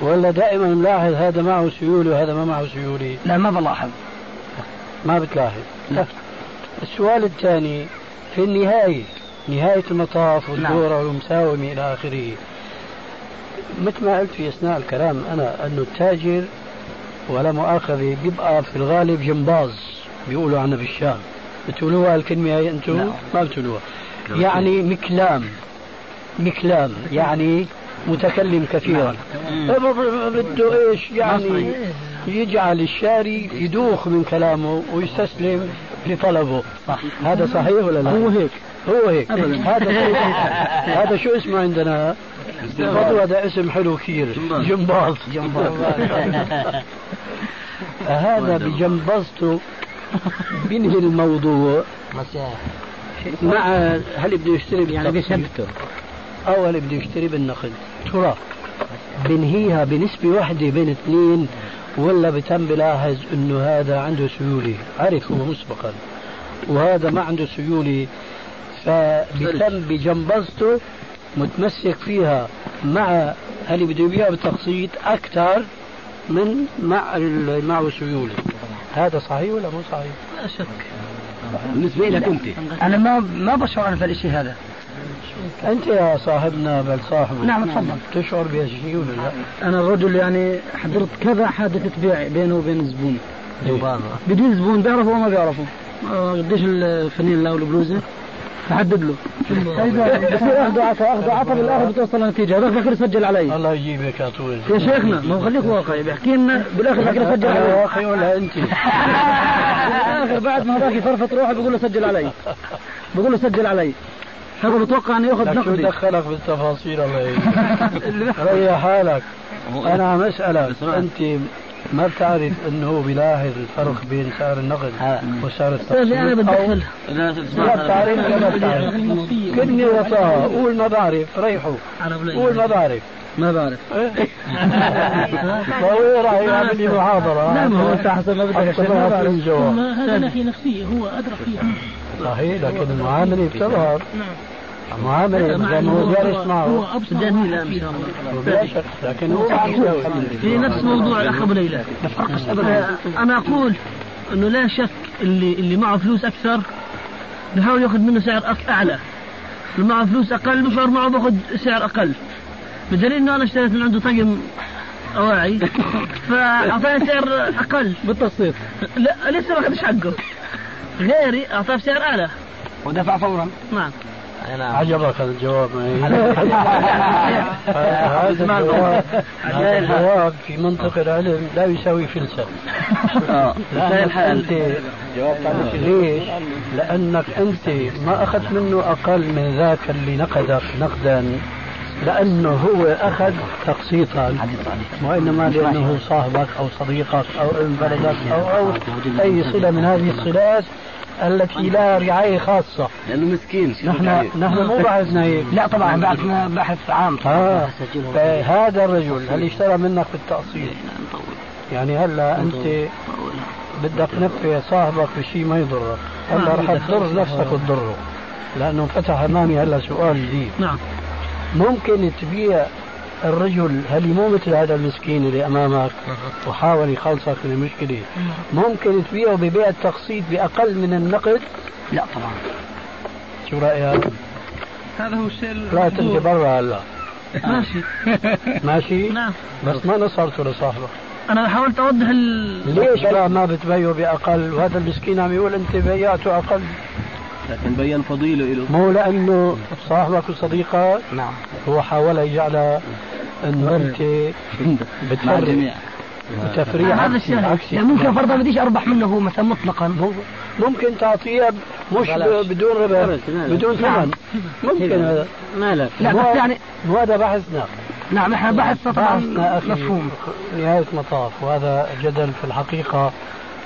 ولا دائما ملاحظ هذا معه سيولة وهذا ما معه سيولة لا ما بلاحظ. ما بتلاحظ. لا. السؤال الثاني في النهاية نهاية المطاف والدورة والمساومة إلى آخره مثل ما قلت في أثناء الكلام أنا أنه التاجر ولا مؤاخذة بيبقى في الغالب جمباز بيقولوا عنها في الشام. بتقولوها الكلمة هي أنتم؟ لا. ما بتقولوها. يعني مكلام مكلام يعني متكلم كثيرا. بده إيش؟ يعني يجعل الشاري يدوخ من كلامه ويستسلم لطلبه. صح. هذا صحيح ولا لا؟ هو هيك. هو هيك. هذا. هذا شو اسمه عندنا؟ هذا اسم حلو كثير. جمباز. جمباز. هذا بجنبزته بينهي الموضوع. مع هل بده يشتري يعني بيثبته أو هل بده يشتري بالنقد ترى بنهيها بنسبة واحدة بين اثنين ولا بتم بلاحظ إنه هذا عنده سيولة. عرف هو مسبقا. وهذا ما عنده سيولة. فبتم بجنبزته متمسك فيها مع اللي بده يبيعها بالتقسيط أكثر من مع اللي معه سيولة. هذا صحيح ولا مو صحيح؟ لا شك. بالنسبة لك انت أنا ما ما بشعر أنا بهالشيء هذا. أنت يا صاحبنا بل صاحبه نعم اتفضل تشعر بهالشيء ولا لا؟ أنا الرجل يعني حضرت كذا حادثة بيع بينه وبين الزبون بدون زبون بيعرفه وما بيعرفه. آه، قديش الفنين له فحدد له. بصير أخذ عطى اخذ عطى بالاخر بتوصل لنتيجه هذاك بكره سجل علي. الله يجيبك يا طويل. يا شيخنا ما هو خليك واقعي. بيحكي لنا بالآخر بكره سجل علي. واقعي ولا أنت؟ بالآخر بعد ما هذاك يفرفط روحه بيقول له سجل علي. بيقول له سجل علي. هذا بتوقع أنه يأخذ لك شو نقدي. دخلك بالتفاصيل الله يهديك ريح حالك. أنا عم اسالك أنت ما بتعرف إنه بيلاحظ الفرق بين سعر النقد وسعر اللي أنا لا بتعرف ولا ما بتعرف. كلمة وطاها قول ما بعرف ريحوا. قول ما بعرف. ما بعرف. هو راح يعمل لي محاضرة. لا ما هو أنت حسب ما بدك ما بعرف. هذا ناحية نفسية هو أدرك فيها. صحيح لكن المعاملة بتظهر. معاملة ما هو جالس معه هو أبصر لا ان شاء الله بلا شك لكن هو في نفس موضوع الأخ أبو ليلى. أنا أقول إنه لا شك اللي اللي معه فلوس أكثر بحاول يأخذ منه سعر أك- أعلى. اللي معه فلوس أقل بصير معه باخذ سعر أقل. بدليل إنه أنا اشتريت من عنده طقم أواعي فأعطاني سعر أقل. بالتقسيط لا لسه ما أخذش حقه. غيري أعطاه سعر أعلى. ودفع فورا. نعم. عجبك هذا الجواب هذا الجواب هذا الجواب في منطق العلم لا يساوي فلسفة لأنك أنت ليش؟ لأنك أنت ما أخذت منه أقل من ذاك اللي نقدك نقدا لأنه هو أخذ تقسيطا. وإنما لأنه صاحبك أو صديقك أو ابن بلدك أو أو أي صلة من هذه الصلات التي لها رعاية خاصة. لأنه مسكين نحن؟ نحن مو بحثنا هيك. لا طبعا بحثنا بحث عام. آه. فهذا الرجل هل اشترى منك بالتقسيط يعني هلا أنت بدك تنفي صاحبك بشيء ما يضرك. هلا رح تضر نفسك وتضره. لأنه فتح أمامي هلا سؤال جديد. نعم. ممكن تبيع الرجل هل مو مثل هذا المسكين اللي أمامك؟ وحاول يخلصك من المشكلة. ممكن تبيعه ببيع التقسيط بأقل من النقد؟ لا طبعا. شو رأيك؟ هذا هو الشيء لا تمشي برا هلا. ماشي. ماشي؟ نعم. بس ما نصرته لصاحبك أنا حاولت أوضح ال... ليش بقى ما بتبيعه بأقل؟ وهذا المسكين عم يقول أنت بيعته أقل. لكن بين فضيله له مو لأنه صاحبك وصديقك نعم. هو حاول يجعلها انه انت بتفرق بتفريع هذا. عكسي. يعني ممكن فرضا بديش أربح منه هو مثلا مطلقا. ممكن تعطيها مش ب- بدون ربح بدون ثمن ممكن هذا. مالك لا. مو- بس يعني مو هذا بحثنا نعم إحنا بحثنا طبعا مفهوم. نهاية مطاف. وهذا جدل في الحقيقة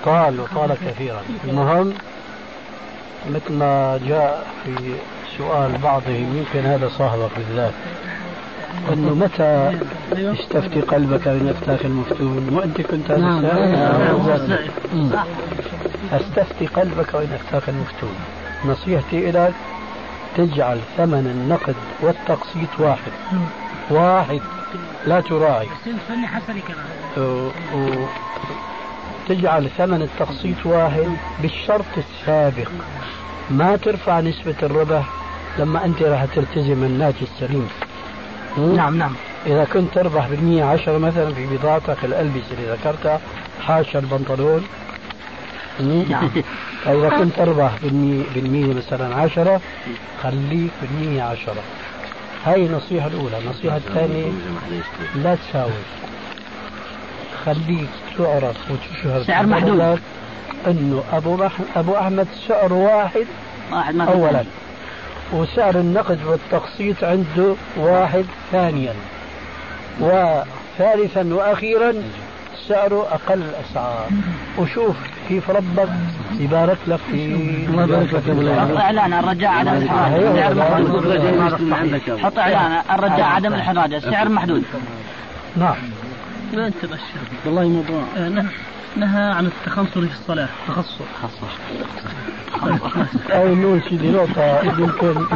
طال وطال كثيرا. المهم مثل ما جاء في سؤال بعضهم يمكن هذا صاحبك بالذات أنه متى استفتي قلبك افتاك المفتون؟ وأنت كنت هذا نعم. السائل؟ نعم. مم. أستفتي قلبك أفتاك المفتون. نصيحتي لك تجعل ثمن النقد والتقسيط واحد. واحد. لا تراعي. و- تجعل ثمن التقسيط واحد بالشرط السابق. ما ترفع نسبة الربح لما أنت راح تلتزم الناتج السليم. نعم نعم. إذا كنت تربح بالمية عشرة مثلا في بضاعتك الألبسة اللي ذكرتها حاشا البنطلون. نعم. فإذا كنت تربح بالمية, بالمية مثلا عشرة خليك بالمية عشرة. هاي النصيحة الأولى. النصيحة الثانية لا تساوي. خليك تعرف وتشهر سعر محدود. أنه أبو مح... أبو أحمد سعر واحد واحد ما اولا. وسعر النقد والتقسيط عنده واحد ثانيا. وثالثا وأخيرا سعره أقل الاسعار وشوف كيف ربك يبارك لك في الله يبارك لك حط أعلان الرجاء عدم الحراج السعر محدود حط إعلان. الرجاء عدم الحراج السعر محدود. نعم. ما الشيخ والله موضوع. نهى عن التخنصر في الصلاة. تخصص. اي نون سيدي نقطة. يمكن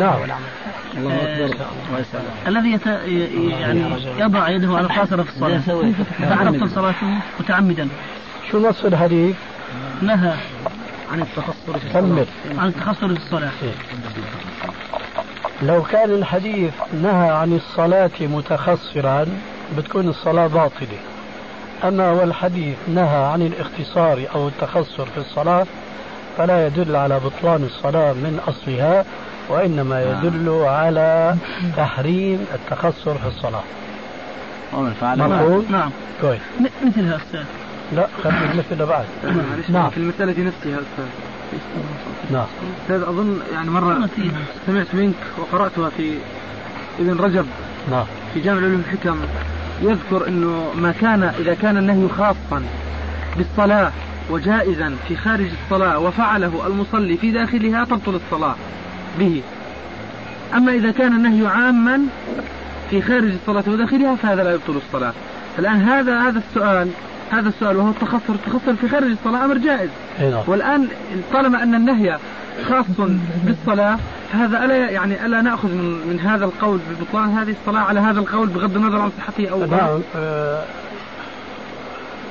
نعم. الذي يعني يضع يده على الخاصرة في الصلاة. تبطل صلاته متعمدا. شو نص الحديث؟ نهى عن التخصص في الصلاة عن التخصص في الصلاة. لو كان الحديث نهى عن الصلاة متخصرا بتكون الصلاة باطلة. أما والحديث نهى عن الاختصار أو التخصر في الصلاة فلا يدل على بطلان الصلاة من أصلها وإنما يدل على تحريم التخصر في الصلاة. مفهوم؟ نعم. كويس. م- مثل هذا السؤال لا خلي المثل بعد. نعم. في المسألة نفسها أستاذ. نعم. أستاذ أظن يعني مرة سمعت منك وقرأتها في ابن رجب. نعم. في جامع العلوم الحكم. يذكر أنه ما كان إذا كان النهي خاصا بالصلاة وجائزا في خارج الصلاة وفعله المصلي في داخلها تبطل الصلاة به. أما إذا كان النهي عاما في خارج الصلاة وداخلها فهذا لا يبطل الصلاة. الآن هذا هذا السؤال هذا السؤال وهو التخصر التخصر في خارج الصلاة أمر جائز. نعم. والآن طالما أن النهي خاص بالصلاة فهذا ألا يعني ألا نأخذ من, من هذا القول ببطلان هذه الصلاة على هذا القول بغض النظر عن صحته أو نعم آه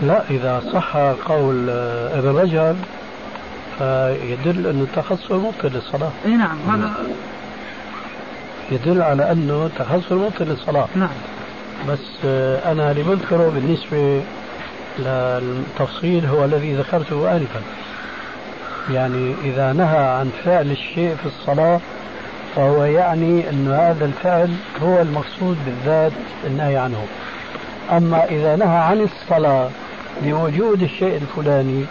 لا إذا صح قول آه ابن رجب فيدل أن التخصص مبطل للصلاة. أي نعم هذا يدل على أنه التخصص مبطل للصلاة. نعم. بس آه أنا اللي بذكره بالنسبة للتفصيل هو الذي ذكرته آنفا. يعني إذا نهى عن فعل الشيء في الصلاة فهو يعني أن هذا الفعل هو المقصود بالذات النهي عنه. أما إذا نهى عن الصلاة لوجود الشيء الفلاني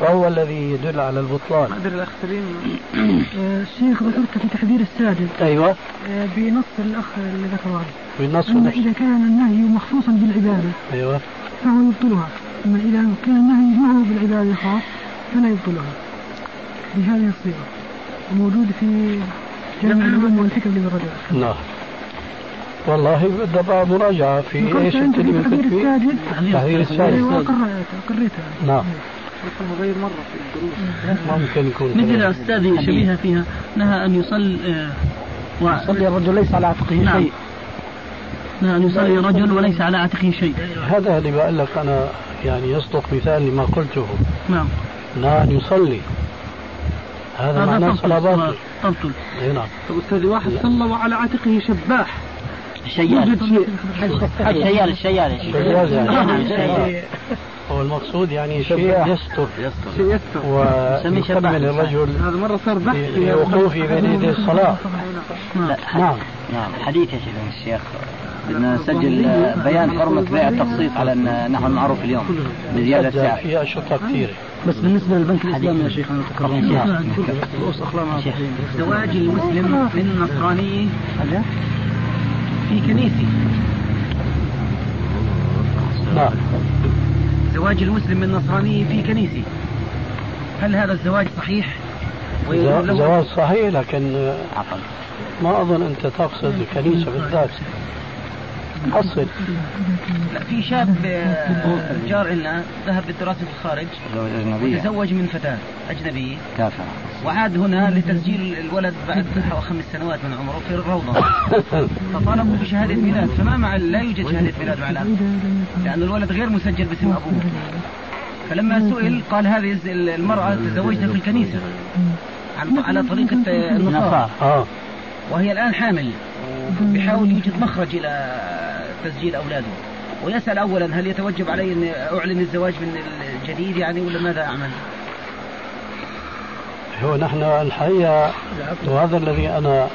فهو الذي يدل على البطلان. ما أدري الأخ سليم الشيخ ذكرت في تحذير الساجد أيوة. آه، بنص الأخ اللي ذكره. بنص أما إذا كان النهي مخصوصا بالعبادة. أيوة. فهو يبطلها أما إذا كان النهي معه بالعبادة خاص فلا يبطلها. بهذه الصيغة وموجود في جامع العلوم والحكم لابن نعم. والله بدها بقى مراجعة في إيش؟ الكلمة تحذير الساجد تحذير الساجد قريتها نعم غير مرة في الدروس ممكن يكون مثل أستاذي شبيهة فيها نهى أن يصلي آه يصلي الرجل ليس على عاتقه نعم. شيء. أن يصلي رجل وليس على عاتقه شيء. هذا اللي بقول لك أنا يعني يصدق مثال لما قلته. نعم. أن يصلي. هذا معناه صلاة باطلة. تبطل إي نعم. طب أستاذي واحد صلى وعلى عاتقه شباح. الشيال الشيال الشيال شيال يعني. الشيال هو المقصود يعني شيء يستر. شيء يستر. ويكمل الرجل هذا مرة صار بحث. في وقوفه بين يدي الصلاة. نعم. نعم. حديث يا شيخ. نسجل بيان حرمة بيع التخصيص على النحو المعروف اليوم بزيادة السعر. في أشرطة كثيرة. بس بالنسبة للبنك الإسلامي يا شيخ أنا تكرمت رؤوس أقلام زواج المسلم من نصراني في كنيسة. نعم. زواج المسلم من نصراني في كنيسة. هل هذا الزواج صحيح؟ زواج صحيح لكن ما أظن أنت تقصد الكنيسة بالذات. أصل لا في شاب آه، جار لنا ذهب بالدراسة في الخارج زوج أجنبية وتزوج من فتاة أجنبية. كافرة. وعاد هنا لتسجيل الولد بعد حوالي خمس سنوات من عمره في الروضة. فطالبوا بشهادة ميلاد فما مع لا يوجد شهادة ميلاد مع الأب لأن الولد غير مسجل باسم أبوه. فلما سئل قال هذه المرأة تزوجتها في الكنيسة على طريقة آه، النصارى. آه. وهي الآن حامل بيحاول يوجد مخرج إلى تسجيل أولاده. ويسأل أولا هل يتوجب علي أن أعلن الزواج من الجديد يعني ولا ماذا أعمل؟ هو نحن الحقيقة وهذا الذي أنا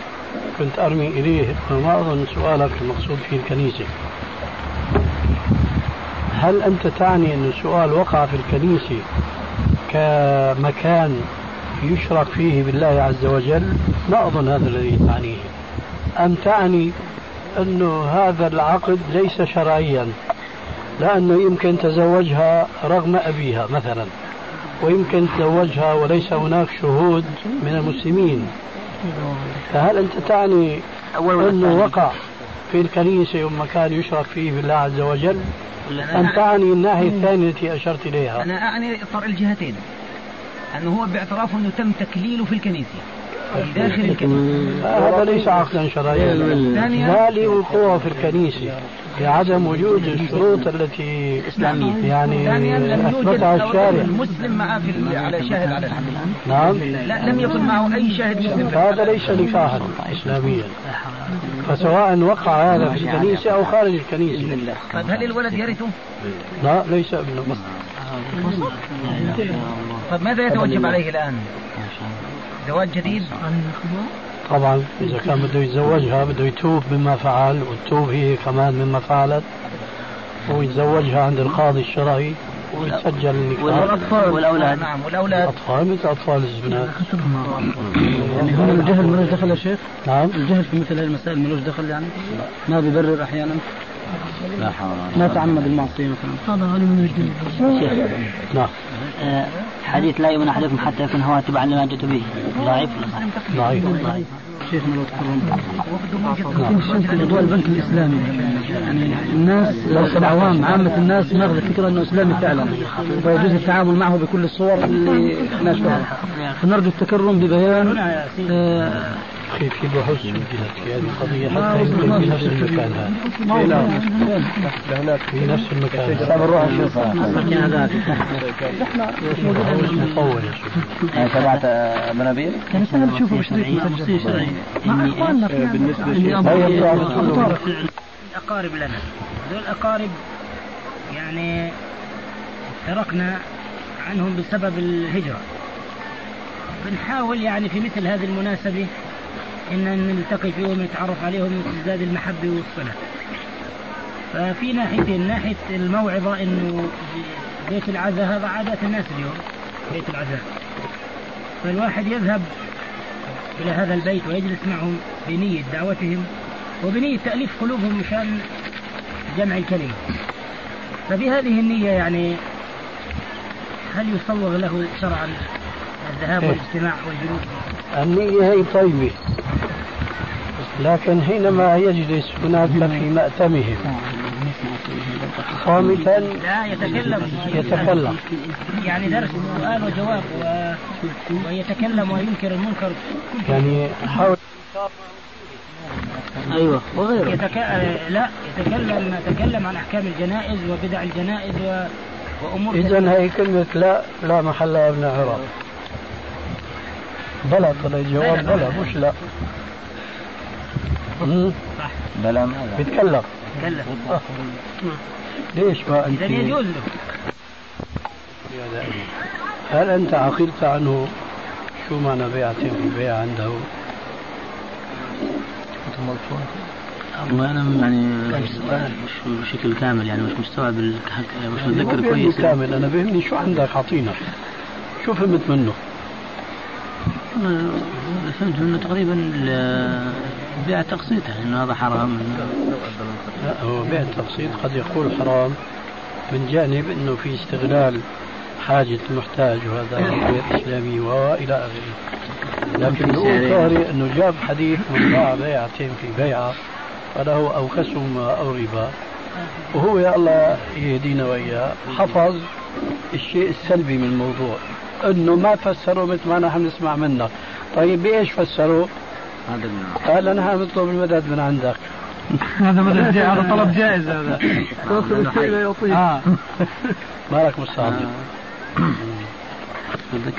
كنت أرمي إليه وما أظن سؤالك المقصود فيه الكنيسة. هل أنت تعني أن السؤال وقع في الكنيسة كمكان يشرك فيه بالله عز وجل؟ لا أظن هذا الذي تعنيه. أم تعني أنه هذا العقد ليس شرعيا لأنه يمكن تزوجها رغم أبيها مثلا ويمكن تزوجها وليس هناك شهود من المسلمين. فهل أنت تعني أنه وقع في الكنيسة ومكان يشرك فيه بالله عز وجل؟ أم تعني الناحية الثانية التي أشرت إليها. أنا أعني طرح الجهتين أنه هو باعترافه أنه تم تكليله في الكنيسة. داخل الكنيسة هذا ليس عقدا شرعيا. لا لوقوعه في الكنيسة لعدم وجود الشروط التي يعني أثبتها الشارع. مسلم معه في على شاهد على الحديث نعم. لا لم يكن معه أي شاهد مسلم هذا ليس نكاحا إسلاميا. فسواء وقع هذا في الكنيسة أو خارج الكنيسة. طيب هل الولد يرثه؟ لا ليس ابنه. طيب ماذا يتوجب عليه الآن؟ زواج جديد؟ طبعا إذا كان بده يتزوجها بده يتوب مما فعل والتوب هي كمان مما فعلت ويتزوجها عند القاضي الشرعي ويسجل النكاح والأطفال والأولاد. نعم والأولاد أطفال مثل أطفال الزبنات يعني هون الجهل ملوش دخل يا شيخ؟ نعم الجهل في مثل هذه المسائل ملوش دخل يعني؟ ما بيبرر أحيانا؟ ما تعمد المعصية مثلا هذا غالي من الجنة نعم. آه، حديث لا يؤمن أحدكم حتى يكون هو تبعا لما جئت به. ضعيف؟ ضعيف ضعيف. شيخنا لو تكرمت موضوع البنك الإسلامي. يعني الناس العوام عامة الناس ماخذ الفكرة إنه إسلامي فعلا. ويجوز التعامل معه بكل الصور اللي نشوفها فنرجو التكرم ببيان آه في في بحوث سجلت في هذه القضية حتى يكون في نفس المكان هذا. هناك. في نفس المكان هذا. بنروح نشوفها هذاك بحوث مطول يا شيخ. تبعت منابير؟ كان سهل تشوفه بشريط مع إخواننا بالنسبة الأقارب لنا. هذول الأقارب يعني تركنا عنهم بسبب الهجرة. بنحاول يعني في مثل هذه المناسبة إن نلتقي فيهم ونتعرف عليهم وتزداد المحبة والصلة. ففي ناحيتين ناحية الموعظة إنه بيت العزاء هذا عادات الناس اليوم. بيت العزاء. فالواحد يذهب إلى هذا البيت ويجلس معهم بنية دعوتهم وبنية تأليف قلوبهم مشان جمع الكلمة. فبهذه النية يعني هل يصوغ له شرعا الذهاب إيه. والاجتماع والجلوس؟ النية هي طيبة. لكن حينما يجلس هناك في مأتمهم. صامتا لا يتكلم. يتكلم. يعني درس سؤال وجواب و... ويتكلم وينكر المنكر. يعني حاول أيوه وغيره. يتك... لا يتكلم يتكلم عن أحكام الجنائز وبدع الجنائز و... وأمور اذا هي كلمة لا لا محل لها من اعراب بلى طلع الجواب بلى مش لا. صح بلى ماذا؟ بيتكلم. بيتكلم. ليش ما أنت؟ اذا يجوز له؟ هل أنت عقلت عنه شو معنى بيعتين في بيع عنده؟ والله أنا يعني مش بشكل كامل يعني مش مستوعب مش متذكر كويس. كامل. أنا بهمني شو عندك اعطينا شو فهمت منه؟ فهمت منه تقريبا بيع التقسيط يعني انه هذا حرام. لا هو بيع التقسيط قد يقول حرام من جانب إنه في استغلال حاجة المحتاج وهذا غير اسلامي وإلى آخره. لكن نقول طاري إنه جاب حديث من باع بيعتين في بيعة فله أو خصم أو ربا. وهو يا الله يهدينا وإياه. حفظ الشيء السلبي من الموضوع. انه ما فسروا مثل ما نحن نسمع منك طيب بايش فسروا؟ قال نحن نطلب المدد من عندك. هذا مدد هذا طلب جائز هذا. توصل الشيء لا يعطيه آه. مالك مستعد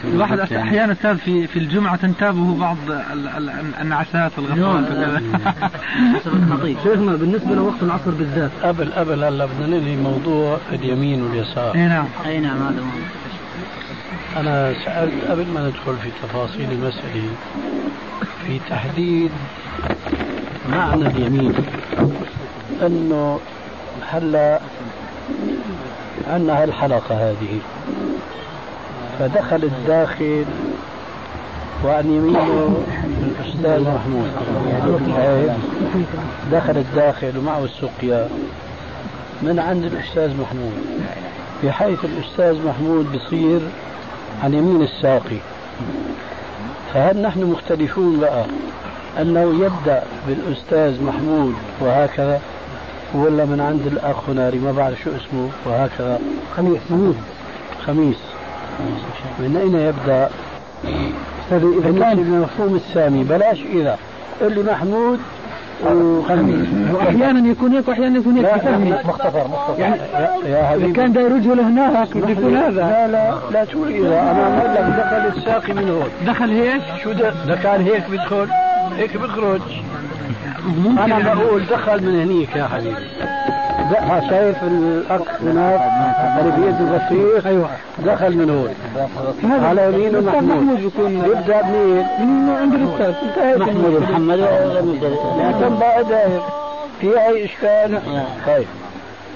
الواحد أحيانا أستاذ في في الجمعة تنتابه بعض النعسات والغفلات شيخنا بالنسبة لوقت العصر بالذات. قبل قبل هلا بدنا ننهي موضوع اليمين واليسار. أي نعم. أي نعم هذا أنا سألت قبل ما ندخل في تفاصيل المسألة في تحديد معنى اليمين أنه هلا عندنا هالحلقة هذه فدخل الداخل وعن يمينه الأستاذ محمود. دخل الداخل ومعه السقيا من عند الأستاذ محمود. بحيث الأستاذ محمود بصير عن يمين الساقي. فهل نحن مختلفون بقى أنه يبدأ بالأستاذ محمود وهكذا ولا من عند الأخ هناري ما بعرف شو اسمه وهكذا. خميس. خميس. من أين يبدأ؟ إذا كان المفهوم السامي بلاش إذا. اللي محمود وخميس واحيانا يكون هيك واحيانا يكون هيك بفهمي مختصر مختصر يعني حبيبي كان داير وجهه لهناك بده يكون هذا. لا لا لا تقول اذا أنا بقول لك دخل الساقي من هون. دخل هيك؟ شو ده؟ كان هيك بيدخل؟ هيك بيخرج؟ أنا بقول دخل من هنيك يا حبيبي. ها شايف الأخ هناك اللي بيده البطيخ أيوه. دخل من هون. على يمينه محمود. يبدأ منين؟ من عند الأستاذ. محمود محمد. لكن بقى داير. في أي إشكال؟ طيب.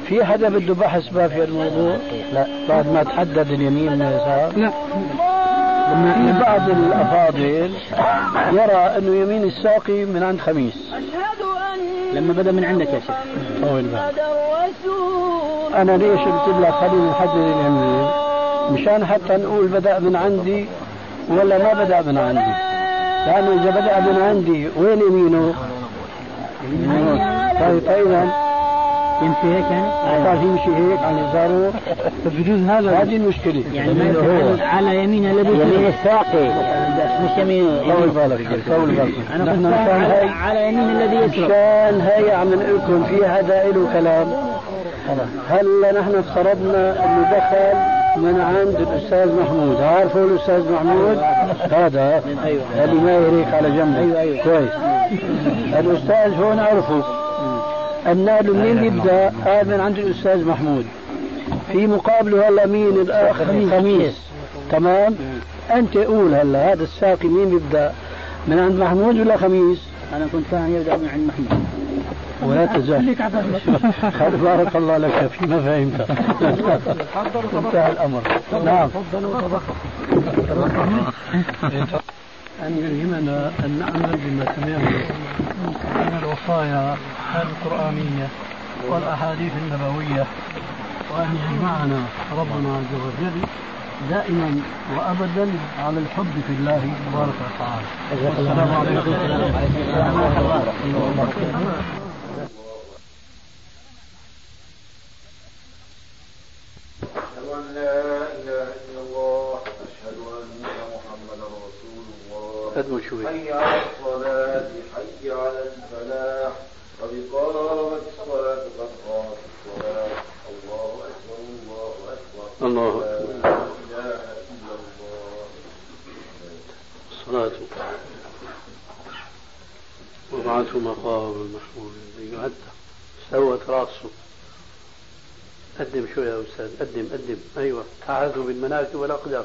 في حدا بده بحث بقى في الموضوع؟ لا. بعد ما تحدد اليمين من اليسار؟ لا. في بعض الأفاضل يرى انه يمين الساقي من عند خميس. لما بدأ من عندك يا شيخ. طول أنا ليش قلت لك خلينا نحدد اليمين مشان حتى نقول بدأ من عندي ولا ما بدأ من عندي. لأنه إذا بدأ من عندي وين يمينه؟ طيب أيضا. يمشي هيك يعني؟ صار يمشي هيك عن يساره بجوز هذا؟ هذه المشكلة يعني ما على يمين الذي يمين الساقي. مش يمين. طول بالك طول بالك. أنا هاي على يمين الذي يسرق. مشان هي عم نقول لكم في هذا له كلام هلا نحن افترضنا أنه دخل من عند الأستاذ محمود؟ عارفه الأستاذ محمود؟ هذا. أيوه. اللي ما هيك على جنبه أيوه أيوه. كويس. الأستاذ هون عرفه. النادي مين بيبدا؟ قال من عند الأستاذ محمود. في مقابله هلا مين الاخ خميس, خميس. تمام؟ أنت قول هلا هذا الساقي مين بيبدا؟ من عند محمود ولا خميس؟ أنا كنت فاهم يبدأ من عند محمود. ولا تزال بارك الله لك فيما فهمت. انتهى الأمر. نعم. أن يلهمنا أن نعمل بما سمعنا. من الوصايا القرآنية والأحاديث النبوية وأن يجمعنا ربنا عز وجل دائما وابدا على الحب في الله تبارك وتعالى. السلام عليكم ورحمه الله وبركاته. قدموا شوي حي على الصلاة على الفلاح قد قامت الصلاة قد قامت الصلاة. الله أكبر الله أكبر. الله أكبر لا إله إلا الله. الصلاة. وابعثوا مقام المحمول يعد. استوت رأسه. قدم شوي يا أستاذ. قدم قدم أيوة. تعاذوا بالمناكب والأقدام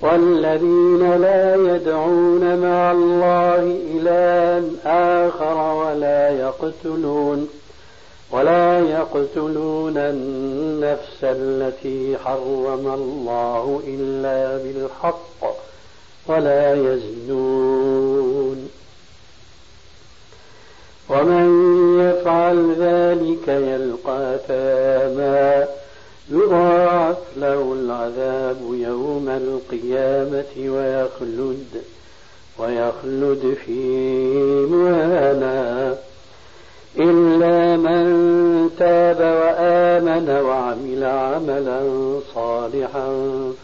والذين لا يدعون مع الله إلها آخر ولا يقتلون ولا يقتلون النفس التي حرم الله إلا بالحق ولا يزنون. ومن يفعل ذلك يلقى ثاما يضاعف له العذاب يوم القيامة ويخلد ويخلد في مهانا. إلا من تاب وآمن وعمل عملا صالحا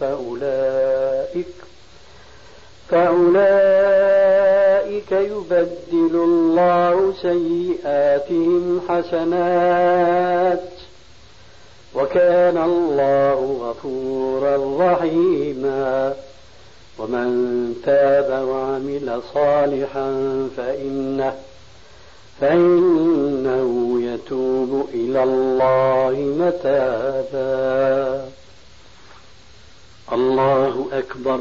فأولئك فأولئك يبدل الله سيئاتهم حسنات. وكان الله غفورا رحيما. ومن تاب وعمل صالحا فإنه فإنه يتوب إلى الله متابا. الله أكبر.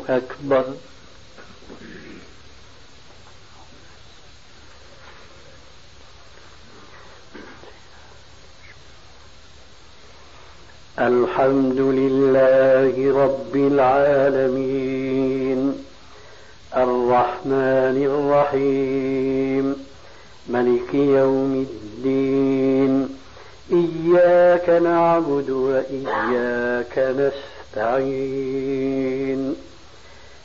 أكبر. الحمد لله رب العالمين. الرحمن الرحيم. ملك يوم الدين. إياك نعبد وإياك نستعين.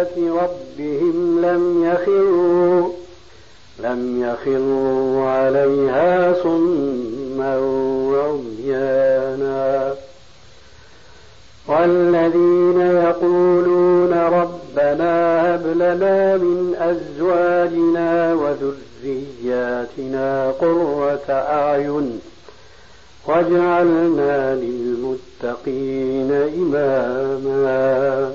بآيات ربهم لم يخروا لم يخروا عليها صما وعميانا. والذين يقولون ربنا هب لنا من أزواجنا وذرياتنا قرة أعين واجعلنا للمتقين إماما.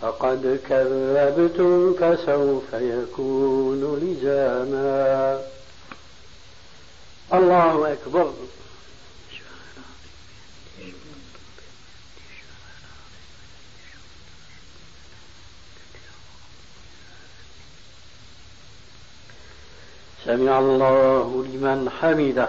فقد كذبتم فسوف يكون لزاما الله أكبر. سمع الله لمن حمده.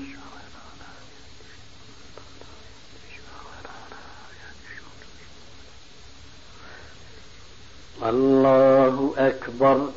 الله أكبر.